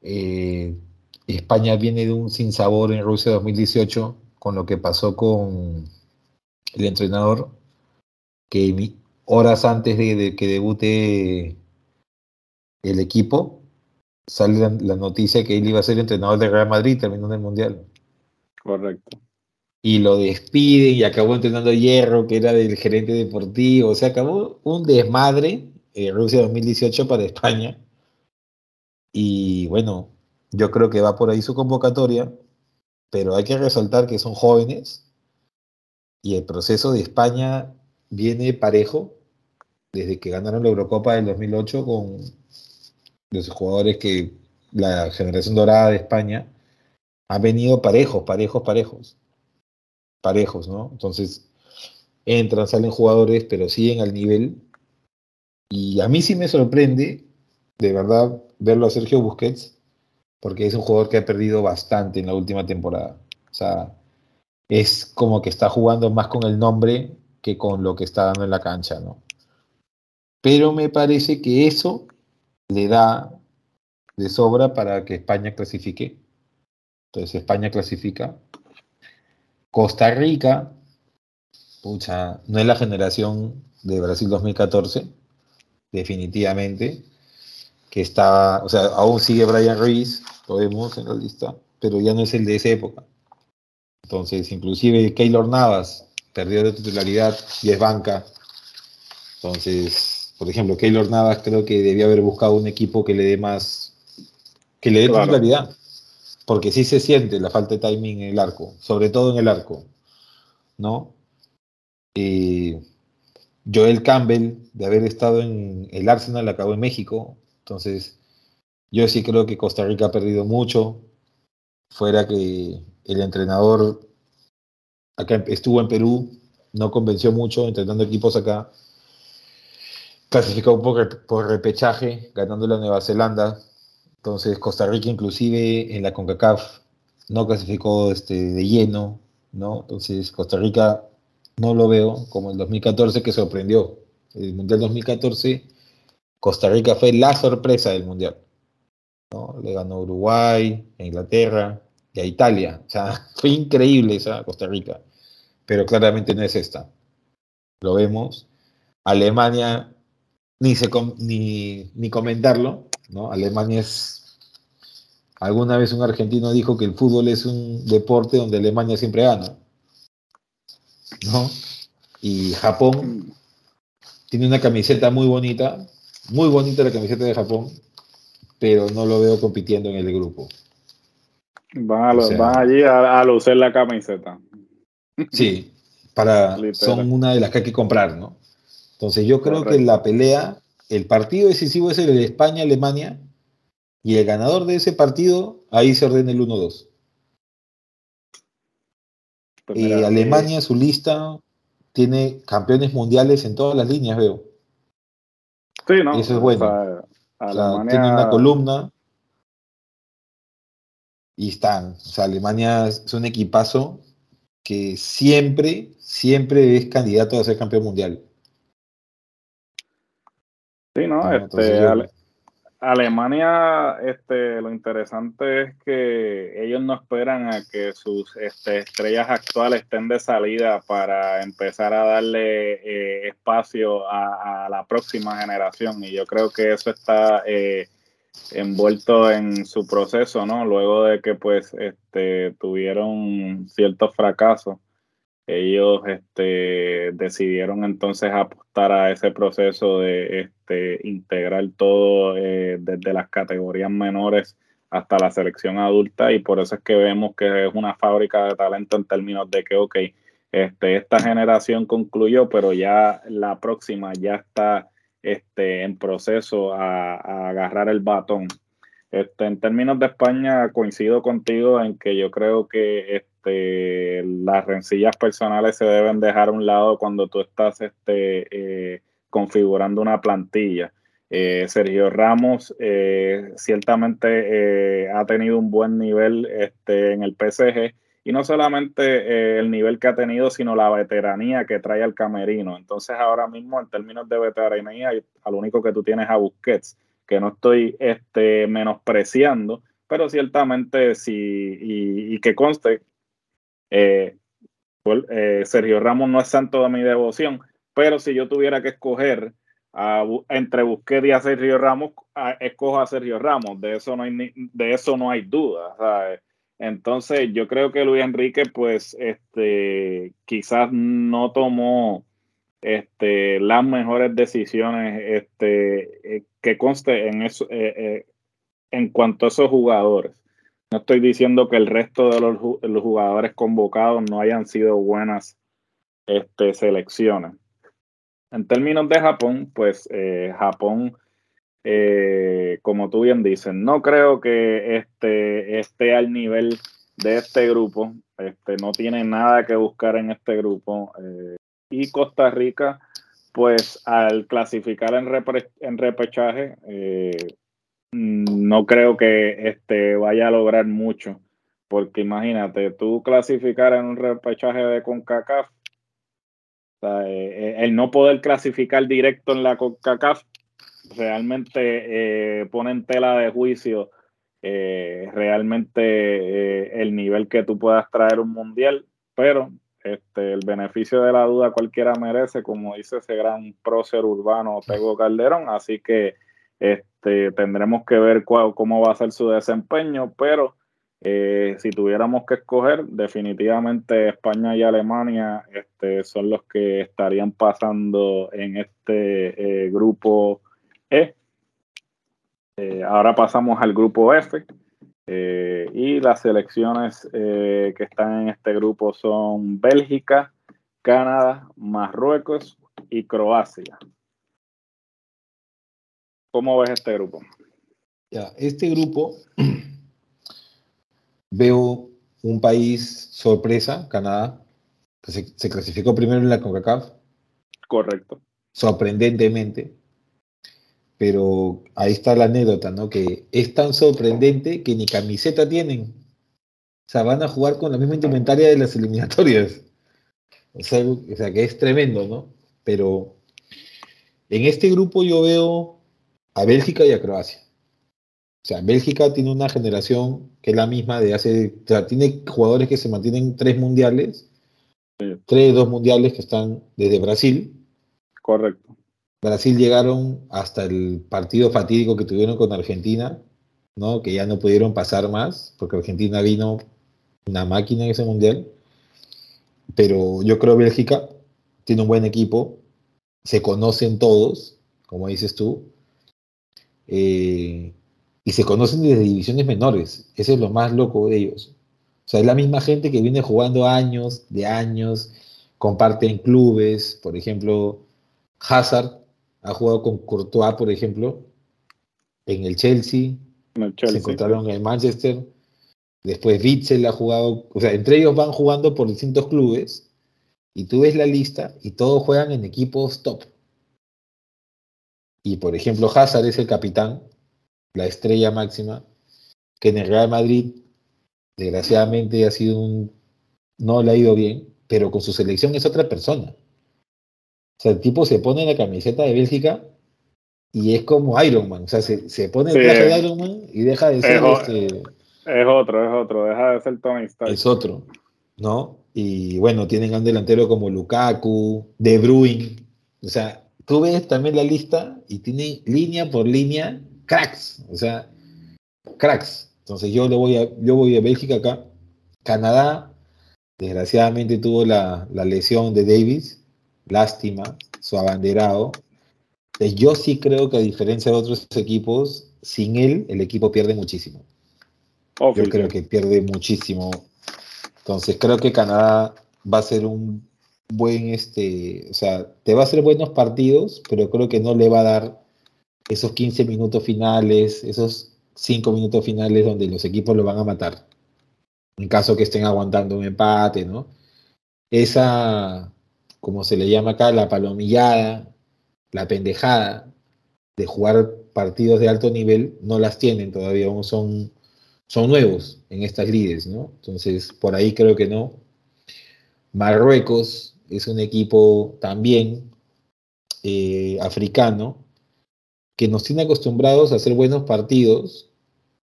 Eh, España viene de un sinsabor en Rusia 2018 con lo que pasó con el entrenador, que horas antes de que debute el equipo, sale la, la, noticia que él iba a ser entrenador de Real Madrid terminando el Mundial. Correcto. Y lo despiden y acabó entrenando Hierro, que era del gerente deportivo. O sea, acabó un desmadre en Rusia 2018 para España. Y bueno, yo creo que va por ahí su convocatoria, pero hay que resaltar que son jóvenes y el proceso de España viene parejo desde que ganaron la Eurocopa del 2008 con los jugadores que la generación dorada de España ha venido parejos, parejos, parejos. Parejos, ¿no? Entonces, entran, salen jugadores, pero siguen al nivel. Y a mí sí me sorprende, de verdad, verlo a Sergio Busquets, porque es un jugador que ha perdido bastante en la última temporada. O sea, es como que está jugando más con el nombre que con lo que está dando en la cancha, ¿no? Pero me parece que eso le da de sobra para que España clasifique. Entonces España clasifica. Costa Rica, pucha, no es la generación de Brasil 2014, definitivamente, que está, o sea, aún sigue Brian Ruiz, lo vemos en la lista, pero ya no es el de esa época. Entonces, inclusive Keylor Navas perdió de titularidad y es banca. Entonces, por ejemplo, Keylor Navas creo que debía haber buscado un equipo que le dé más, que le dé claro. titularidad, porque sí se siente la falta de timing en el arco, sobre todo en el arco, ¿no? Eh, Joel Campbell, de haber estado en el Arsenal, acabó en México, entonces yo sí creo que Costa Rica ha perdido mucho, fuera que el entrenador acá estuvo en Perú, no convenció mucho, entrenando equipos acá. Clasificó por, por repechaje, ganando la Nueva Zelanda. Entonces Costa Rica inclusive en la CONCACAF no clasificó este, de lleno, ¿no? Entonces Costa Rica no lo veo como el 2014 que sorprendió. El Mundial 2014, Costa Rica fue la sorpresa del Mundial. ¿no? Le ganó Uruguay, Inglaterra, y a Italia. O sea, fue increíble esa Costa Rica, pero claramente no es esta. Lo vemos. Alemania, ni, se ni, ni comentarlo, ¿no? Alemania es... Alguna vez un argentino dijo que el fútbol es un deporte donde Alemania siempre gana, ¿no? Y Japón tiene una camiseta muy bonita, muy bonita la camiseta de Japón, pero no lo veo compitiendo en el grupo. Van, allí a, a, lucir la camiseta. Sí, para, son una de las que hay que comprar, ¿no? Entonces yo creo que la pelea, el partido decisivo es el de España-Alemania y el ganador de ese partido, ahí se ordena el 1-2. Pues y Alemania, su lista, tiene campeones mundiales en todas las líneas, veo. Sí, ¿no? eso es bueno. tiene una columna y están. O sea, Alemania es un equipazo que siempre, siempre es candidato a ser campeón mundial. Sí, ¿no? este, Alemania, este, lo interesante es que ellos no esperan a que sus este, estrellas actuales estén de salida para empezar a darle eh, espacio a, la próxima generación y yo creo que eso está eh, envuelto en su proceso, ¿no? Luego de que pues este, tuvieron ciertos fracasos ellos este, decidieron entonces apostar a ese proceso de este, integrar todo eh, desde las categorías menores hasta la selección adulta y por eso es que vemos que es una fábrica de talento en términos de que, ok, este, esta generación concluyó, pero ya la próxima ya está este, en proceso a, a agarrar el batón. Este, en términos de España, coincido contigo en que yo creo que este, las rencillas personales se deben dejar a un lado cuando tú estás este, eh, configurando una plantilla. Eh, Sergio Ramos eh, ciertamente ha tenido un buen nivel este, en el PSG y no solamente el nivel que ha tenido, sino la veteranía que trae al camerino. Entonces ahora mismo en términos de veteranía, al único que tú tienes a Busquets que no estoy este, menospreciando, pero ciertamente sí, y, que conste, eh, eh, Sergio Ramos no es santo de mi devoción, pero si yo tuviera que escoger entre Busquets y a Sergio Ramos, escojo a Sergio Ramos, de eso no hay, de eso no hay duda. Entonces yo creo que Luis Enrique pues este, quizás no tomó este, las mejores decisiones este, eh, que conste en, eso, en cuanto a esos jugadores. No estoy diciendo que el resto de los, jugadores convocados no hayan sido buenas este, selecciones. En términos de Japón, pues Japón, como tú bien dices, no creo que este, esté al nivel de este grupo. Este, no tiene nada que buscar en este grupo y Costa Rica, pues al clasificar en, en repechaje, eh, no creo que este, vaya a lograr mucho, porque imagínate, tú clasificar en un repechaje de CONCACAF, eh, eh, el no poder clasificar directo en la CONCACAF realmente pone en tela de juicio realmente el nivel que tú puedas traer un mundial, pero este, el beneficio de la duda cualquiera merece, como dice ese gran prócer urbano Tego Calderón, así que este, tendremos que ver cómo va a ser su desempeño, pero eh, si tuviéramos que escoger, definitivamente España y Alemania este, son los que estarían pasando en este eh, grupo E. Eh, ahora pasamos al grupo F. Y las selecciones que están en este grupo son Bélgica, Canadá, Marruecos y Croacia. ¿Cómo ves este grupo? Ya, este grupo veo un país sorpresa, Canadá, que se, se clasificó primero en la CONCACAF. Correcto. Sorprendentemente pero ahí está la anécdota, ¿no? Que es tan sorprendente que ni camiseta tienen. O sea, van a jugar con la misma indumentaria de las eliminatorias. O sea, o sea, que es tremendo, ¿no? Pero en este grupo yo veo a Bélgica y a Croacia. O sea, Bélgica tiene una generación que es la misma de hace, o sea, tiene jugadores que se mantienen tres mundiales, tres, dos mundiales que están desde Brasil. Correcto. Brasil llegaron hasta el partido fatídico que tuvieron con Argentina, ¿no? que ya no pudieron pasar más, porque Argentina vino una máquina en ese mundial. Pero yo creo que Bélgica tiene un buen equipo, se conocen todos, como dices tú. Eh, y se conocen desde divisiones menores. Eso es lo más loco de ellos. O sea, es la misma gente que viene jugando años, de años, comparten clubes, por ejemplo, Hazard ha jugado con Courtois, por ejemplo, en el Chelsea, se encontraron en el Manchester, después Witzel ha jugado, o sea, entre ellos van jugando por distintos clubes, y tú ves la lista y todos juegan en equipos top. Y por ejemplo, Hazard es el capitán, la estrella máxima, que en el Real Madrid, desgraciadamente, ha sido un. no le ha ido bien, pero con su selección es otra persona. O sea, el tipo se pone la camiseta de Bélgica y es como Iron Man. O sea, se, pone el traje de Iron Man y deja de ser. Es, este, es otro, es otro, deja de ser Tony Stark. Es otro, ¿no? Y bueno, tienen a un delantero como Lukaku, De Bruyne. O sea, tú ves también la lista y tiene línea por línea cracks, o sea, cracks. Entonces yo le voy a, yo voy a Bélgica acá. Canadá, desgraciadamente tuvo la, lesión de Davis, lástima, su abanderado. Yo sí creo que a diferencia de otros equipos, sin él el equipo pierde muchísimo. Yo creo que pierde muchísimo. Entonces creo que Canadá va a ser un buen, este, o sea, te va a hacer buenos partidos, pero creo que no le va a dar esos 15 minutos finales, esos 5 minutos finales donde los equipos lo van a matar. En caso que estén aguantando un empate, ¿no? Esa, como se le llama acá, la palomillada, la pendejada de jugar partidos de alto nivel, no las tienen todavía, son, son nuevos en estas lides, ¿no? Entonces, por ahí creo que no. Marruecos es un equipo también eh, africano que nos tiene acostumbrados a hacer buenos partidos.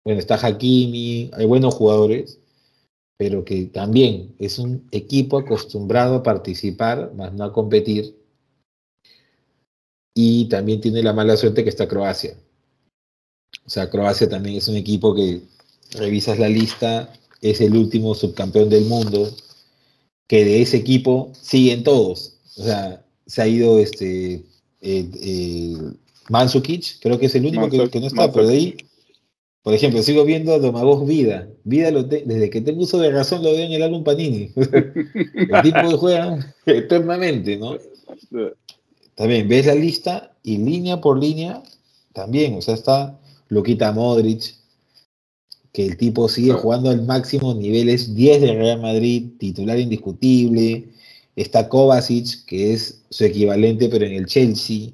Bueno, está Hakimi, hay buenos jugadores, pero que también es un equipo acostumbrado a participar, más no a competir. Y también tiene la mala suerte que está Croacia. O sea, Croacia también es un equipo que revisas la lista, es el último subcampeón del mundo, que de ese equipo siguen todos. O sea, se ha ido este eh, eh, Mansukic, creo que es el único que, no está, pero de ahí, por ejemplo, sigo viendo a Domagos Vida. Vida desde que tengo uso de razón lo veo en el álbum Panini. el tipo juega eternamente, ¿no? También ves la lista y línea por línea, también, o sea, está Luquita Modric, que el tipo sigue jugando al máximo nivel, es 10 de Real Madrid, titular indiscutible. Está Kovacic, que es su equivalente, pero en el Chelsea.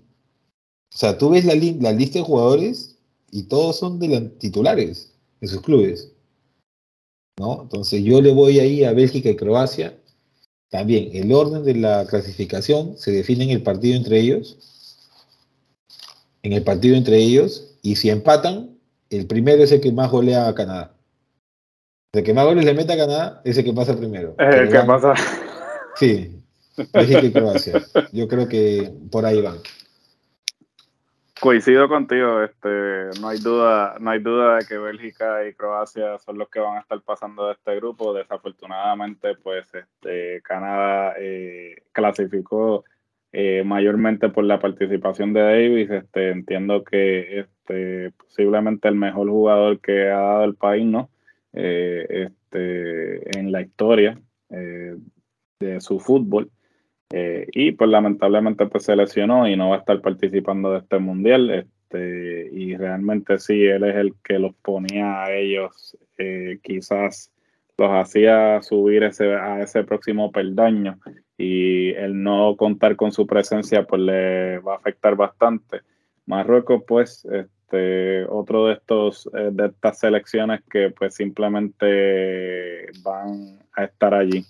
O sea, tú ves la, lista de jugadores y todos son de titulares en sus clubes. ¿no? Entonces yo le voy ahí a Bélgica y Croacia. También el orden de la clasificación se define en el partido entre ellos. En el partido entre ellos. Y si empatan, el primero es el que más golea a Canadá. El que más goles le mete a Canadá es el que pasa primero. Es el que pasa. Sí, Bélgica y Croacia. Yo creo que por ahí van. Coincido contigo, este, no hay duda, no hay duda de que Bélgica y Croacia son los que van a estar pasando de este grupo. Desafortunadamente, pues, este, Canadá eh, clasificó eh, mayormente por la participación de Davis. Este, entiendo que este, posiblemente el mejor jugador que ha dado el país, ¿no? Eh, este, en la historia de su fútbol. Eh, y pues lamentablemente pues se lesionó y no va a estar participando de este mundial. Este, y realmente sí, él es el que los ponía a ellos, eh, quizás los hacía subir ese, a ese próximo peldaño y el no contar con su presencia pues le va a afectar bastante. Marruecos pues este, otro de estos eh, de estas selecciones que pues simplemente van a estar allí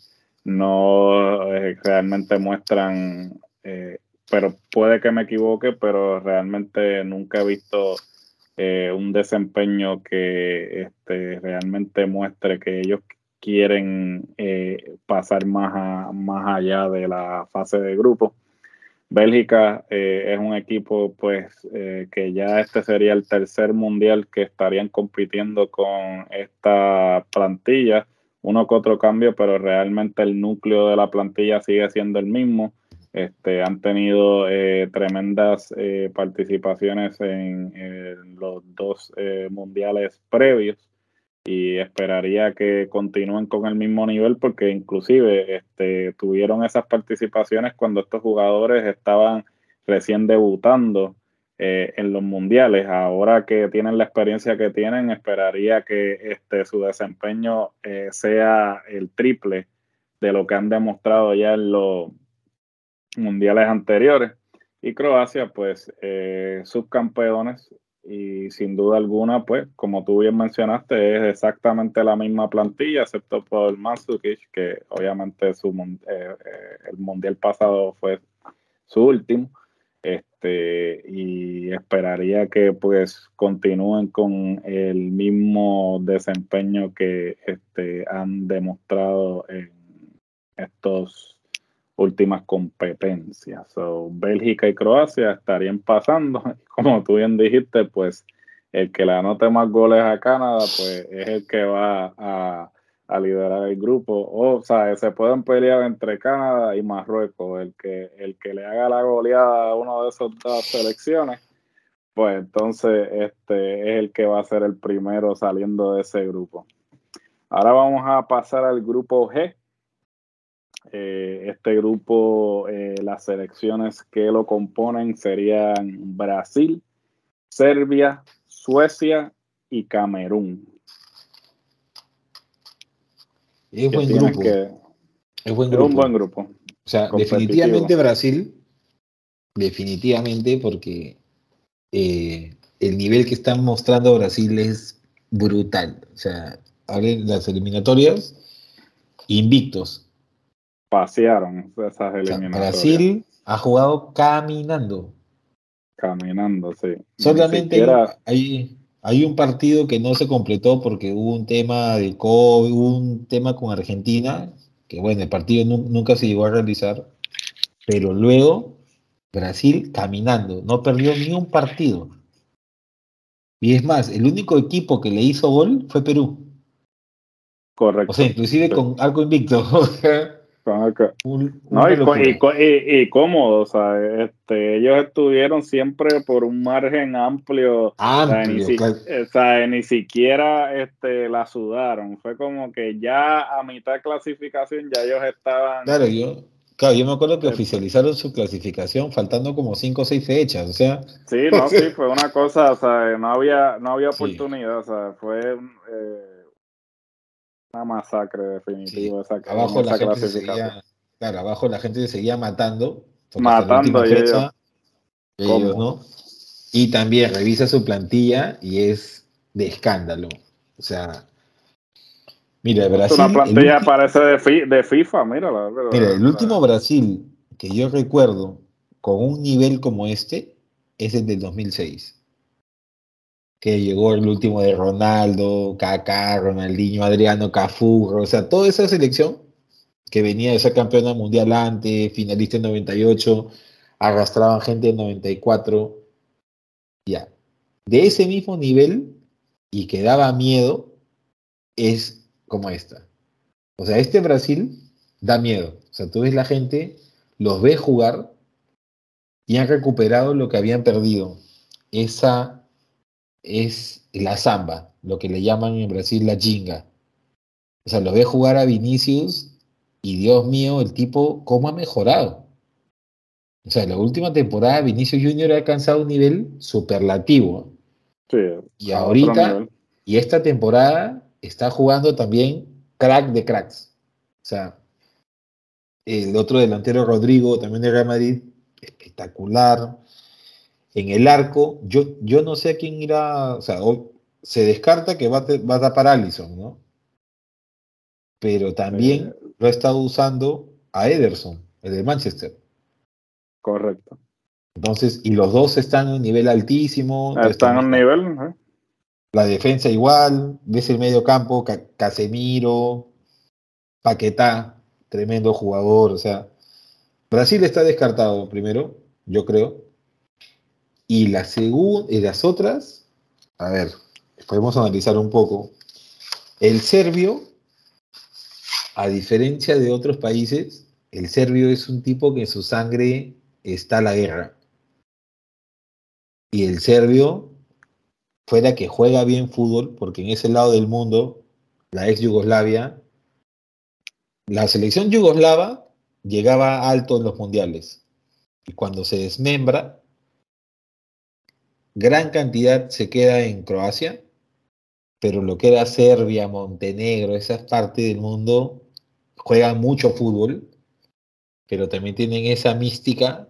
no eh, realmente muestran, eh, pero puede que me equivoque, pero realmente nunca he visto eh, un desempeño que este, realmente muestre que ellos quieren pasar más, más allá de la fase de grupo. Bélgica es un equipo pues que ya este sería el tercer mundial que estarían compitiendo con esta plantilla uno que otro cambio, pero realmente el núcleo de la plantilla sigue siendo el mismo. Este, han tenido eh, tremendas eh, participaciones en, los dos eh, mundiales previos y esperaría que continúen con el mismo nivel porque inclusive este, tuvieron esas participaciones cuando estos jugadores estaban recién debutando en los mundiales. Ahora que tienen la experiencia que tienen, esperaría que este, su desempeño sea el triple de lo que han demostrado ya en los mundiales anteriores. Y Croacia, pues, eh, subcampeones y sin duda alguna, pues, como tú bien mencionaste, es exactamente la misma plantilla, excepto por Mandzukic, que obviamente su, eh, eh, el mundial pasado fue su último. Este, y esperaría que pues continúen con el mismo desempeño que este, han demostrado en estos últimas competencias. So, Bélgica y Croacia estarían pasando. Como tú bien dijiste, pues el que le anote más goles a Canadá, pues es el que va a, liderar el grupo. O, sea, se pueden pelear entre Canadá y Marruecos. El que, el que le haga la goleada a una de esas dos selecciones, pues entonces este es el que va a ser el primero saliendo de ese grupo. Ahora vamos a pasar al grupo G, eh, este grupo, eh, las selecciones que lo componen serían Brasil, Serbia, Suecia y Camerún. Es buen grupo. es buen grupo. un buen grupo. O sea, definitivamente Brasil, definitivamente porque eh, el nivel que están mostrando Brasil es brutal. O sea, las eliminatorias invictos pasearon esas eliminatorias. Brasil ha jugado caminando. Caminando, sí. Solamente hay, hay un partido que no se completó porque hubo un tema de COVID, hubo un tema con Argentina, que bueno, el partido nunca se llegó a realizar, pero luego Brasil caminando, no perdió ni un partido. Y es más, el único equipo que le hizo gol fue Perú. Correcto. O sea, inclusive con algo invicto. no, y, cómodo, o sea, este, ellos estuvieron siempre por un margen amplio, o, sea, ni, siquiera este, la sudaron, fue como que ya a mitad de clasificación ya ellos estaban... Claro, yo, claro, yo me acuerdo que oficializaron su clasificación faltando como cinco o seis fechas, o sea... Sí, no, sí, fue una cosa, o sea, no había, no había oportunidad, o sea, fue... Eh, una masacre definitiva. Esa, abajo la gente seguía, claro, abajo la gente se seguía matando. Matando ellos, ¿no? Y también revisa su plantilla y es de escándalo. O sea, mira, Brasil. Una plantilla parece de, de FIFA, mira. Mira, el último Brasil que yo recuerdo con un nivel como este es el del 2006 que llegó el último de Ronaldo, Kaká, Ronaldinho, Adriano, Cafú, o sea, toda esa selección que venía de ser campeona mundial antes, finalista en 98, arrastraban gente en 94, ya. De ese mismo nivel y que daba miedo es como esta. O sea, este Brasil da miedo. O sea, tú ves la gente, los ves jugar y han recuperado lo que habían perdido. Esa es la samba, lo que le llaman en Brasil la jinga. O sea, lo ve jugar a Vinicius y Dios mío, el tipo, ¿cómo ha mejorado? O sea, la última temporada Vinicius Junior ha alcanzado un nivel superlativo. Sí, y ahorita, y esta temporada está jugando también crack de cracks. O sea, el otro delantero Rodrigo, también de Real Madrid, espectacular. En el arco, yo, yo no sé a quién irá, o sea, se descarta que va a, va a tapar Allison, ¿no? Pero también lo ha estado usando a Ederson, el de Manchester. Correcto. Entonces, y los dos están en un nivel altísimo. Están en un nivel. La defensa igual, ves el medio campo, Casemiro, Paquetá, tremendo jugador. O sea, Brasil está descartado primero, yo creo. Y, la y las otras, a ver, podemos analizar un poco. El serbio, a diferencia de otros países, el serbio es un tipo que en su sangre está la guerra. Y el serbio, fuera que juega bien fútbol, porque en ese lado del mundo, la ex Yugoslavia, la selección yugoslava llegaba alto en los mundiales. Y cuando se desmembra, gran cantidad se queda en Croacia, pero lo que era Serbia, Montenegro, esa parte del mundo, juegan mucho fútbol, pero también tienen esa mística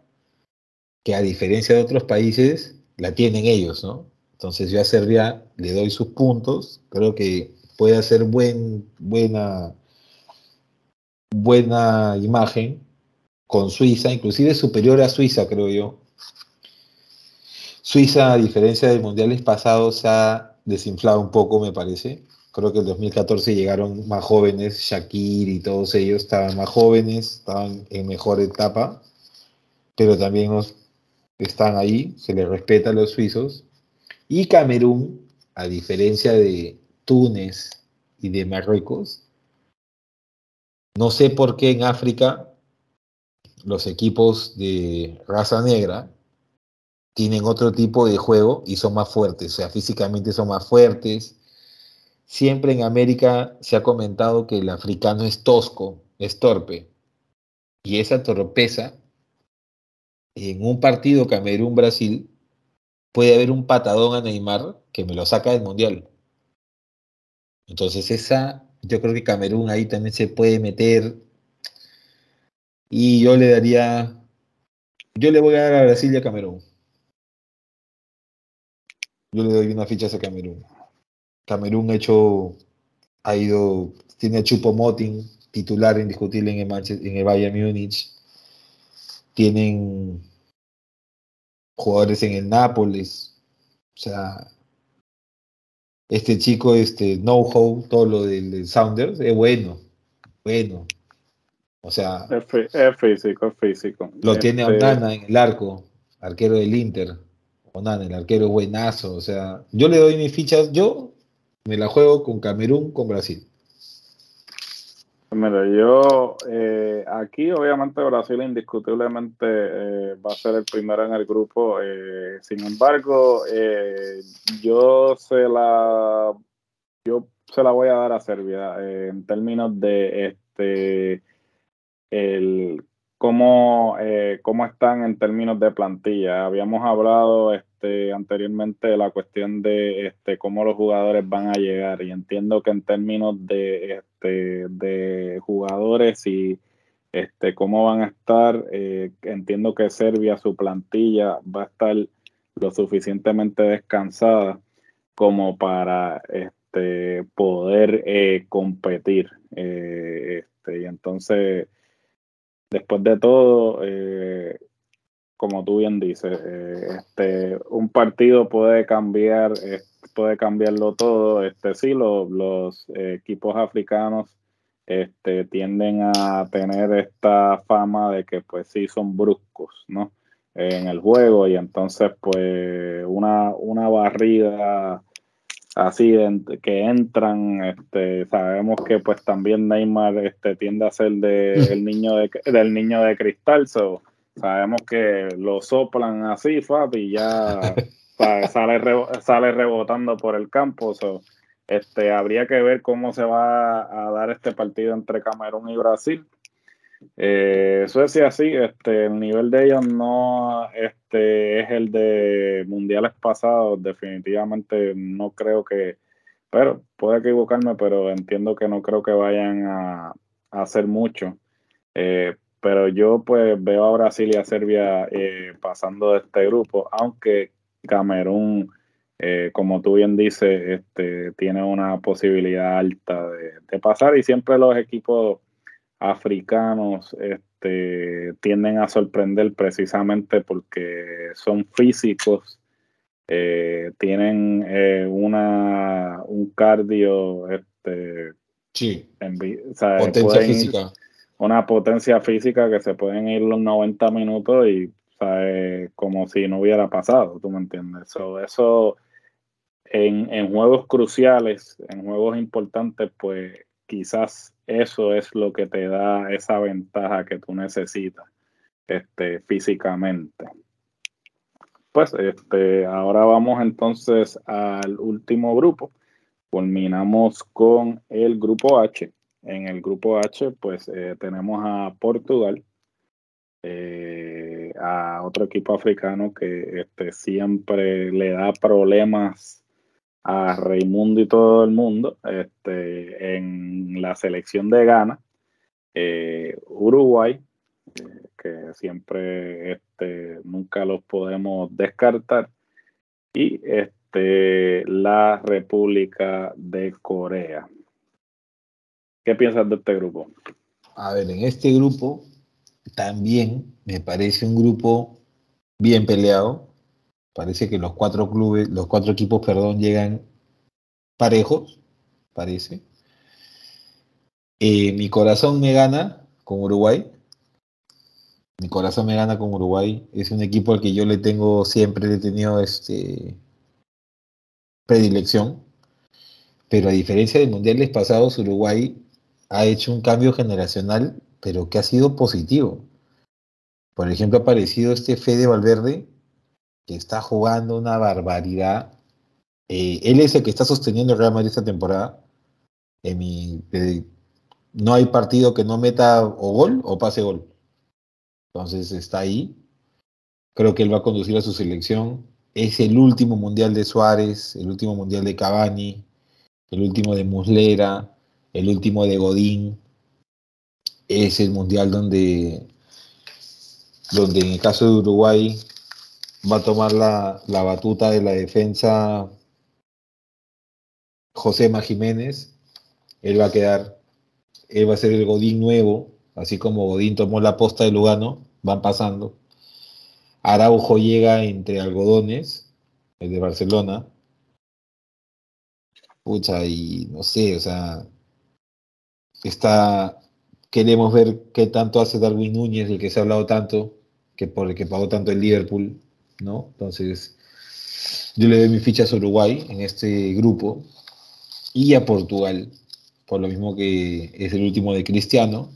que a diferencia de otros países, la tienen ellos, ¿no? Entonces yo a Serbia le doy sus puntos, creo que puede hacer buen, buena, buena imagen con Suiza, inclusive superior a Suiza, creo yo. Suiza, a diferencia de mundiales pasados, se ha desinflado un poco, me parece. Creo que en 2014 llegaron más jóvenes, Shakir y todos ellos estaban más jóvenes, estaban en mejor etapa, pero también están ahí, se les respeta a los suizos. Y Camerún, a diferencia de Túnez y de Marruecos, no sé por qué en África los equipos de raza negra tienen otro tipo de juego y son más fuertes, o sea, físicamente son más fuertes. Siempre en América se ha comentado que el africano es tosco, es torpe. Y esa torpeza, en un partido Camerún-Brasil, puede haber un patadón a Neymar que me lo saca del Mundial. Entonces esa, yo creo que Camerún ahí también se puede meter. Y yo le daría, yo le voy a dar a Brasil y a Camerún. Yo le doy una ficha a Camerún. Camerún ha hecho, ha ido, tiene a Chupo Moting, titular indiscutible en el, en el Bayern Múnich. Tienen jugadores en el Nápoles. O sea, este chico, este know-how, todo lo del, Sounders, es bueno. Bueno. O sea. Es, físico, es físico. Lo tiene a este en el arco, arquero del Inter. El arquero buenazo. O sea, yo le doy mis fichas, yo me la juego con Camerún, con Brasil. Mira, yo eh, aquí obviamente Brasil indiscutiblemente eh, va a ser el primero en el grupo. Eh, sin embargo, yo se la yo se la voy a dar a Serbia en términos de este el cómo, cómo están en términos de plantilla. Habíamos hablado este, anteriormente de la cuestión de este, cómo los jugadores van a llegar y entiendo que en términos de, este, de jugadores y este, cómo van a estar, eh, entiendo que Serbia, su plantilla va a estar lo suficientemente descansada como para este, poder eh, competir. Eh, este, y entonces, después de todo, como tú bien dices, eh, este, un partido puede cambiar, eh, puede cambiarlo todo. Este, sí, los equipos africanos este, tienden a tener esta fama de que pues sí son bruscos, ¿no? en el juego y entonces pues una, una barrida así que entran este sabemos que pues también Neymar este tiende a ser de, el niño de, del niño de cristal so, Sabemos que lo soplan así, Fab, y ya sale, sale rebotando por el campo. este, habría que ver cómo se va a dar este partido entre Camerún y Brasil. Eh, Suecia sí, este, el nivel de ellos no este, es el de mundiales pasados, definitivamente no creo que, pero puedo equivocarme, pero entiendo que no creo que vayan a, hacer mucho. Eh, pero yo pues veo a Brasil y a Serbia eh, pasando de este grupo, aunque Camerún, eh, como tú bien dices, este, tiene una posibilidad alta de, pasar y siempre los equipos africanos este, tienden a sorprender precisamente porque son físicos, eh, tienen una, un cardio este, sí. potencia física una potencia física que se pueden ir los 90 minutos y como si no hubiera pasado, ¿tú me entiendes? eso en, juegos cruciales, en juegos importantes, pues quizás eso es lo que te da esa ventaja que tú necesitas este, físicamente. Pues este, ahora vamos entonces al último grupo. Culminamos con el grupo H. En el grupo H, pues eh, tenemos a Portugal, eh, a otro equipo africano que este, siempre le da problemas a Raimundo y todo el mundo este, en la selección de Ghana. Eh, Uruguay, que siempre este, nunca los podemos descartar. Y este, la República de Corea. ¿Qué piensas de este grupo? A ver, en este grupo también me parece un grupo bien peleado. Parece que los cuatro clubes, los cuatro equipos, perdón, llegan parejos, parece. Eh, mi corazón me gana con Uruguay. Mi corazón me gana con Uruguay. Es un equipo al que yo le tengo siempre he tenido este predilección. Pero a diferencia de mundiales pasados, Uruguay ha hecho un cambio generacional, pero que ha sido positivo. Por ejemplo, ha aparecido este Fede Valverde, que está jugando una barbaridad. Eh, él es el que está sosteniendo el Real Madrid esta temporada. En mi, no hay partido que no meta o gol o pase gol. Entonces está ahí. Creo que él va a conducir a su selección. Es el último mundial de Suárez, el último mundial de Cavani, el último de Muslera, el último de Godín. Es el mundial donde donde en el caso de Uruguay va a tomar la, batuta de la defensa José Jiménez. Él va a quedar, él va a ser el Godín nuevo, así como Godín tomó la posta de Lugano, van pasando. Araujo llega entre algodones, el de Barcelona. Pucha, y no sé, o sea, está Queremos ver qué tanto hace Darwin Núñez, del que se ha hablado tanto, que por el que pagó tanto el Liverpool, ¿no? Entonces, yo le doy mi ficha a Uruguay en este grupo y a Portugal, por lo mismo que es el último de Cristiano.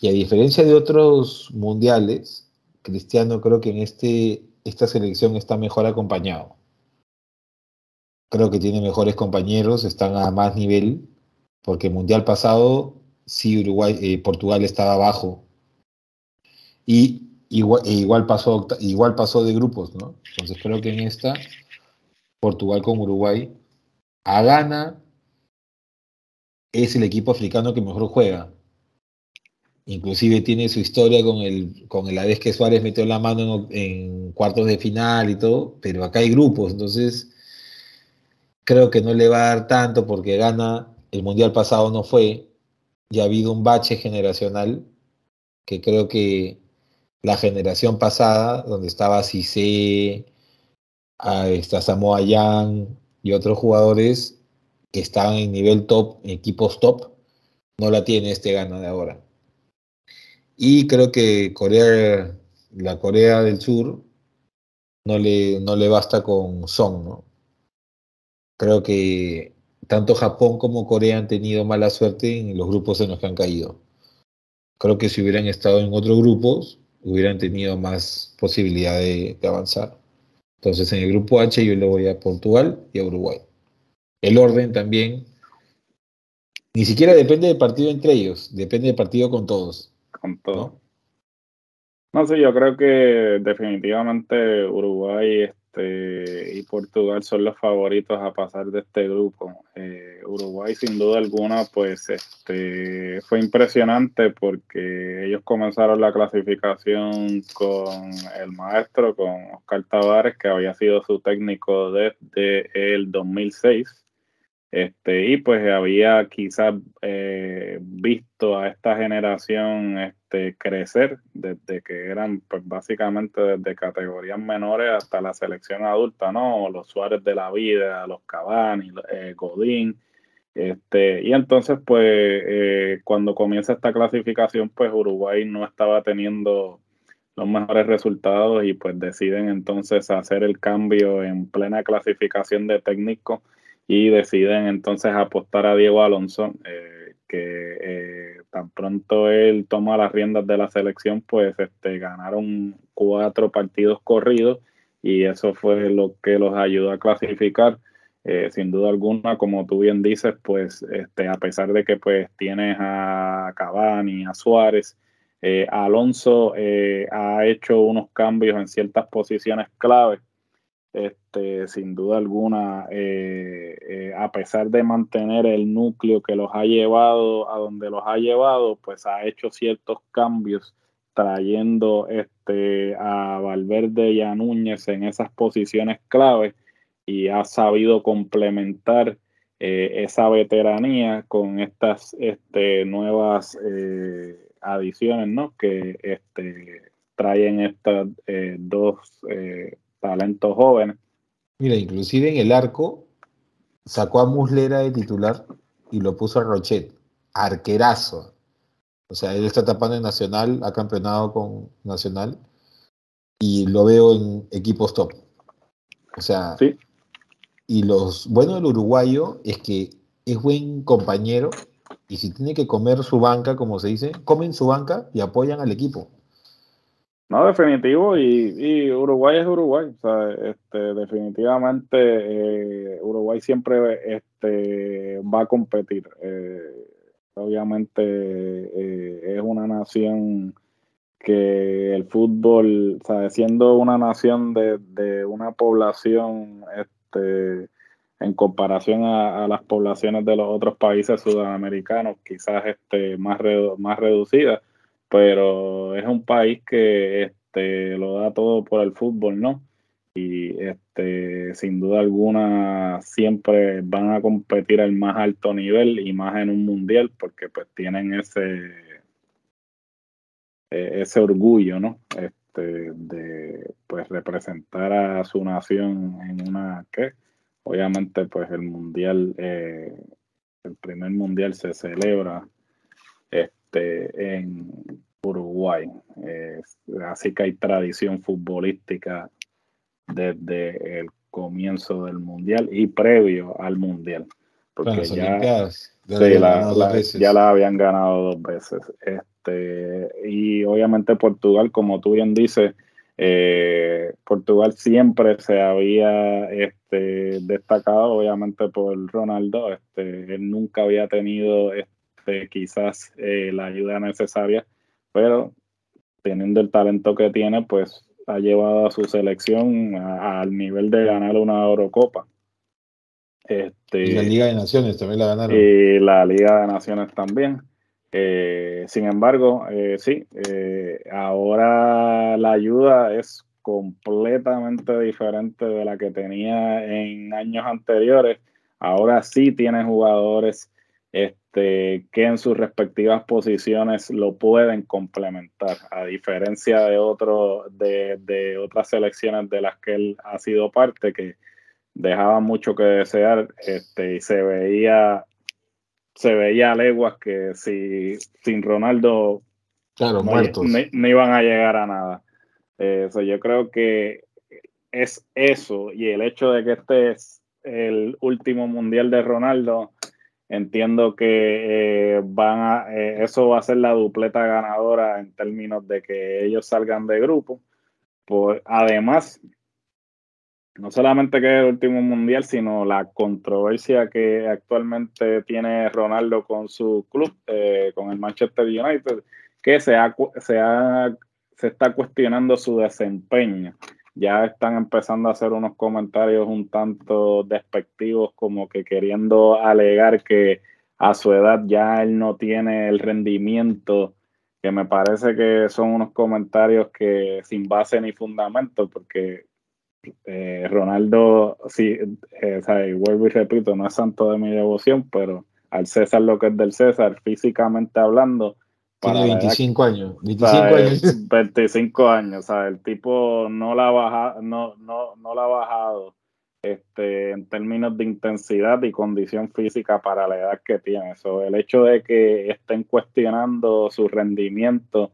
Y a diferencia de otros mundiales, Cristiano creo que en este, esta selección está mejor acompañado. Creo que tiene mejores compañeros, están a más nivel, porque el mundial pasado sí Uruguay, eh, Portugal estaba abajo. Y igual, e igual, pasó, igual pasó de grupos, ¿no? Entonces creo que en esta, Portugal con Uruguay, a gana es el equipo africano que mejor juega. Inclusive tiene su historia con el con la vez que Suárez metió la mano en, cuartos de final y todo, pero acá hay grupos, entonces creo que no le va a dar tanto porque gana, el mundial pasado no fue, y ha habido un bache generacional que creo que la generación pasada, donde estaba Cissé, está Samoa Young y otros jugadores que estaban en nivel top, equipos top, no la tiene este gana de ahora. Y creo que Corea, la Corea del Sur, no le, no le basta con Son. Creo que tanto Japón como Corea han tenido mala suerte en los grupos en los que han caído. Creo que si hubieran estado en otros grupos, hubieran tenido más posibilidad de, avanzar. Entonces, en el grupo H yo le voy a Portugal y a Uruguay. El orden también, ni siquiera depende del partido entre ellos, depende del partido con todos. Con todos. ¿no? sé, yo creo que definitivamente Uruguay este, y Portugal son los favoritos a pasar de este grupo. Eh, Uruguay, sin duda alguna, pues este, fue impresionante porque ellos comenzaron la clasificación con el maestro, con Oscar Tavares, que había sido su técnico desde el 2006. Este, y pues había quizás eh, visto a esta generación este, crecer desde que eran pues, básicamente desde categorías menores hasta la selección adulta, ¿no? Los Suárez de la vida, los Cavani, eh, Godín. Este, y entonces, pues, eh, cuando comienza esta clasificación, pues Uruguay no estaba teniendo los mejores resultados y pues deciden entonces hacer el cambio en plena clasificación de técnico y deciden entonces apostar a Diego Alonso, eh, que tan pronto él toma las riendas de la selección, pues este, ganaron cuatro partidos corridos y eso fue lo que los ayudó a clasificar. Eh, sin duda alguna, como tú bien dices, pues este, a pesar de que pues tienes a Cavani, a Suárez, eh, Alonso eh, ha hecho unos cambios en ciertas posiciones clave. Este, sin duda alguna, a pesar de mantener el núcleo que los ha llevado a donde los ha llevado, pues ha hecho ciertos cambios trayendo este, a Valverde y a Núñez en esas posiciones clave y ha sabido complementar eh, esa veteranía con estas este, nuevas eh, adiciones ¿no? que este, traen estos eh, dos talentos jóvenes. Mira, inclusive en el arco sacó a Muslera de titular y lo puso a Rochet, arquerazo. O sea, él está tapando en Nacional, ha campeonado con Nacional y lo veo en equipos top. O sea, sí. Y los bueno del uruguayo es que es buen compañero y si tiene que comer su banca, como se dice, comen su banca y apoyan al equipo. No, definitivo, y, Uruguay es Uruguay. O sea, este, definitivamente eh, Uruguay siempre este, va a competir. Eh, obviamente eh, es una nación que el fútbol, o siendo una nación de, de una población este, en comparación a, las poblaciones de los otros países sudamericanos, quizás este, más, más reducidas, pero es un país que este, lo da todo por el fútbol, ¿no? Y este, sin duda alguna siempre van a competir al más alto nivel y más en un mundial porque pues tienen ese, e, ese orgullo, ¿no? Este, de pues representar a su nación en una que obviamente pues el mundial eh, el primer mundial se celebra este en Uruguay. Así que hay tradición futbolística desde el comienzo del mundial y previo al mundial porque ya, ya la habían ganado dos veces. Este, y obviamente Portugal, como tú bien dices, eh, Portugal siempre se había este, destacado, obviamente, por Ronaldo. Este, él nunca había tenido este, quizás eh, la ayuda necesaria, pero teniendo el talento que tiene, pues ha llevado a su selección al nivel de ganar una Eurocopa. Este, y la Liga de Naciones también la ganaron. Y la Liga de Naciones también. Eh, sin embargo, eh, sí, eh, ahora la ayuda es completamente diferente de la que tenía en años anteriores. Ahora sí tiene jugadores este, que en sus respectivas posiciones lo pueden complementar, a diferencia de, otro, de, de otras selecciones de las que él ha sido parte, que dejaban mucho que desear este, y se veía se veía a leguas que si sin Ronaldo claro, no, iban a llegar a nada. Eh, yo creo que es eso y el hecho de que este es el último mundial de Ronaldo, entiendo que eh, van a, eh, eso va a ser la dupleta ganadora en términos de que ellos salgan de grupo. Además, no solamente que es el último mundial, sino la controversia que actualmente tiene Ronaldo con su club, eh, con el Manchester United, que se, se, se está cuestionando su desempeño. Ya están empezando a hacer unos comentarios un tanto despectivos, como que queriendo alegar que a su edad ya él no tiene el rendimiento que me parece que son unos comentarios que sin base ni fundamento, porque eh, Ronaldo, sí, eh, vuelvo y repito, no es santo de mi devoción, pero al César lo que es del César, físicamente hablando. Tiene 25 años. 25 años. 25 años, el tipo no la ha bajado, no, no, no la ha bajado este, en términos de intensidad y condición física para la edad que tiene. So, el hecho de que estén cuestionando su rendimiento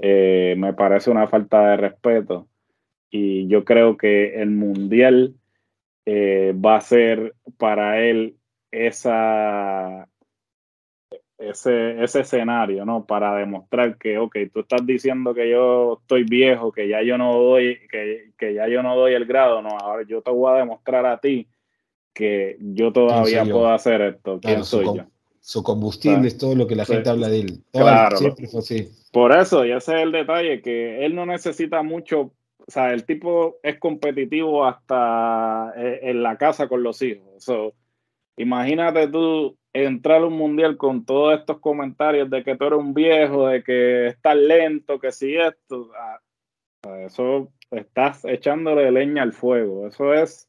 eh, me parece una falta de respeto y yo creo que el mundial eh, va a ser para él esa ese, ese escenario, ¿no? Para demostrar que, ok, tú estás diciendo que yo estoy viejo, que ya yo no doy, que, que ya yo no doy el grado, no, ahora yo te voy a demostrar a ti que yo todavía puedo hacer esto. ¿Quién soy yo? Su combustible es todo lo que la gente habla de él. claro. Siempre fue así. Por eso, y ese es el detalle, que él no necesita mucho, o sea, el tipo es competitivo hasta eh, en la casa con los hijos. imagínate tú entrar a un mundial con todos estos comentarios de que tú eres un viejo, de que estás lento, que si esto, eso estás echándole leña al fuego. Eso es,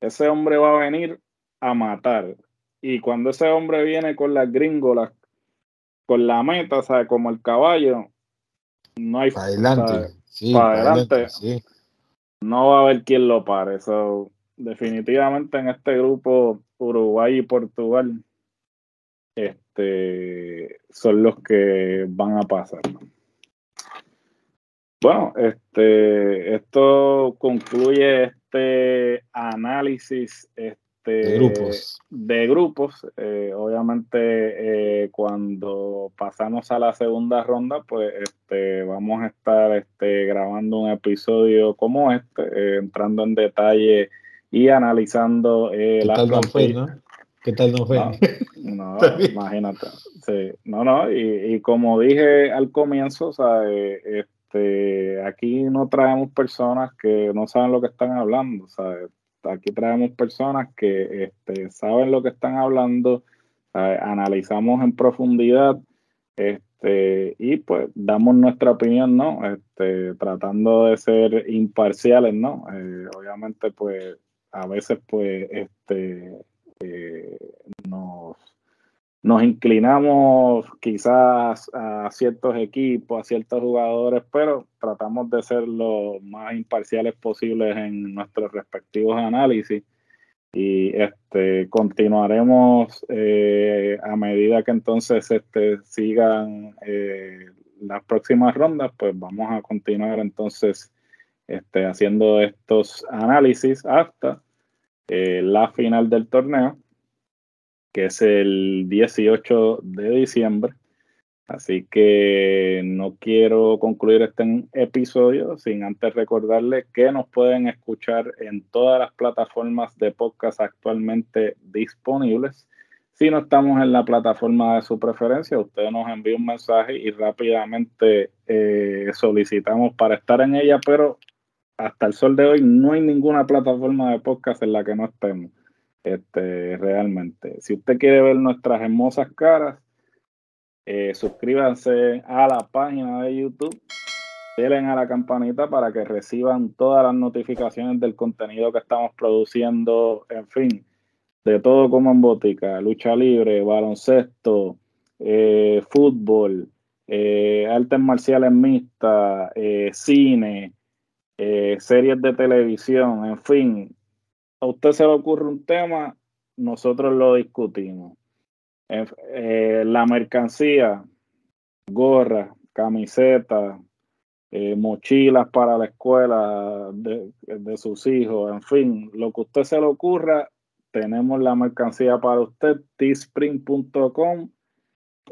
ese hombre va a venir a matar. Y cuando ese hombre viene con las gringolas, con la meta, ¿sabes? Como el caballo, no hay... Para adelante. para adelante. No va a haber quien lo pare. Eso, definitivamente en este grupo, Uruguay y Portugal este, son los que van a pasar. Bueno, este, esto concluye este análisis este, de grupos. De grupos. Eh, obviamente, eh, cuando pasamos a la segunda ronda, pues este, vamos a estar este, grabando un episodio como este, eh, entrando en detalle y analizando las ¿Qué tal nos ven? No, imagínate. Sí, no, no, y, como dije al comienzo, Este, aquí no traemos personas que no saben lo que están hablando, Aquí traemos personas que este, saben lo que están hablando, analizamos en profundidad este, y pues damos nuestra opinión, ¿no? Este, tratando de ser imparciales, ¿no? Eh, obviamente, pues a veces, pues, este, eh, nos, inclinamos quizás a ciertos equipos, a ciertos jugadores, pero tratamos de ser lo más imparciales posibles en nuestros respectivos análisis. Y este continuaremos eh, a medida que entonces este, sigan eh, las próximas rondas, pues vamos a continuar entonces este, haciendo estos análisis hasta eh, la final del torneo, que es el 18 de diciembre. Así que no quiero concluir este episodio sin antes recordarles que nos pueden escuchar en todas las plataformas de podcast actualmente disponibles. Si no estamos en la plataforma de su preferencia, usted nos envía un mensaje y rápidamente eh, solicitamos para estar en ella, pero hasta el sol de hoy no hay ninguna plataforma de podcast en la que no estemos. Este, realmente. Si usted quiere ver nuestras hermosas caras, eh, suscríbanse a la página de YouTube, denle a la campanita para que reciban todas las notificaciones del contenido que estamos produciendo, en fin, de todo como en botica, lucha libre, baloncesto, eh, fútbol, eh, artes marciales mixtas, cine, eh, series de televisión, en fin, a usted se le ocurre un tema, nosotros lo discutimos. Eh, la mercancía, gorra, camiseta, eh, mochilas para la escuela de, de, sus hijos, en fin, lo que a usted se le ocurra, tenemos la mercancía para usted, teespring.com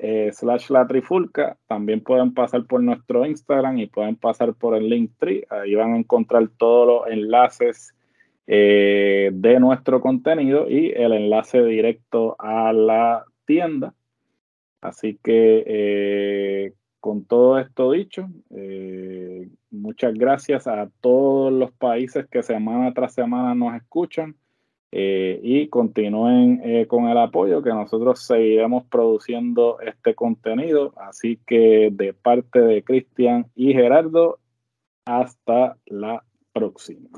eh, slash la trifulca. También pueden pasar por nuestro Instagram y pueden pasar por el link tree. Ahí van a encontrar todos los enlaces eh, de nuestro contenido y el enlace directo a la tienda. Así que eh, con todo esto dicho, muchas gracias a todos los países que semana tras semana nos escuchan. Eh, y continúen eh, con el apoyo que nosotros seguiremos produciendo este contenido. Así que de parte de Cristian y Gerardo, hasta la próxima.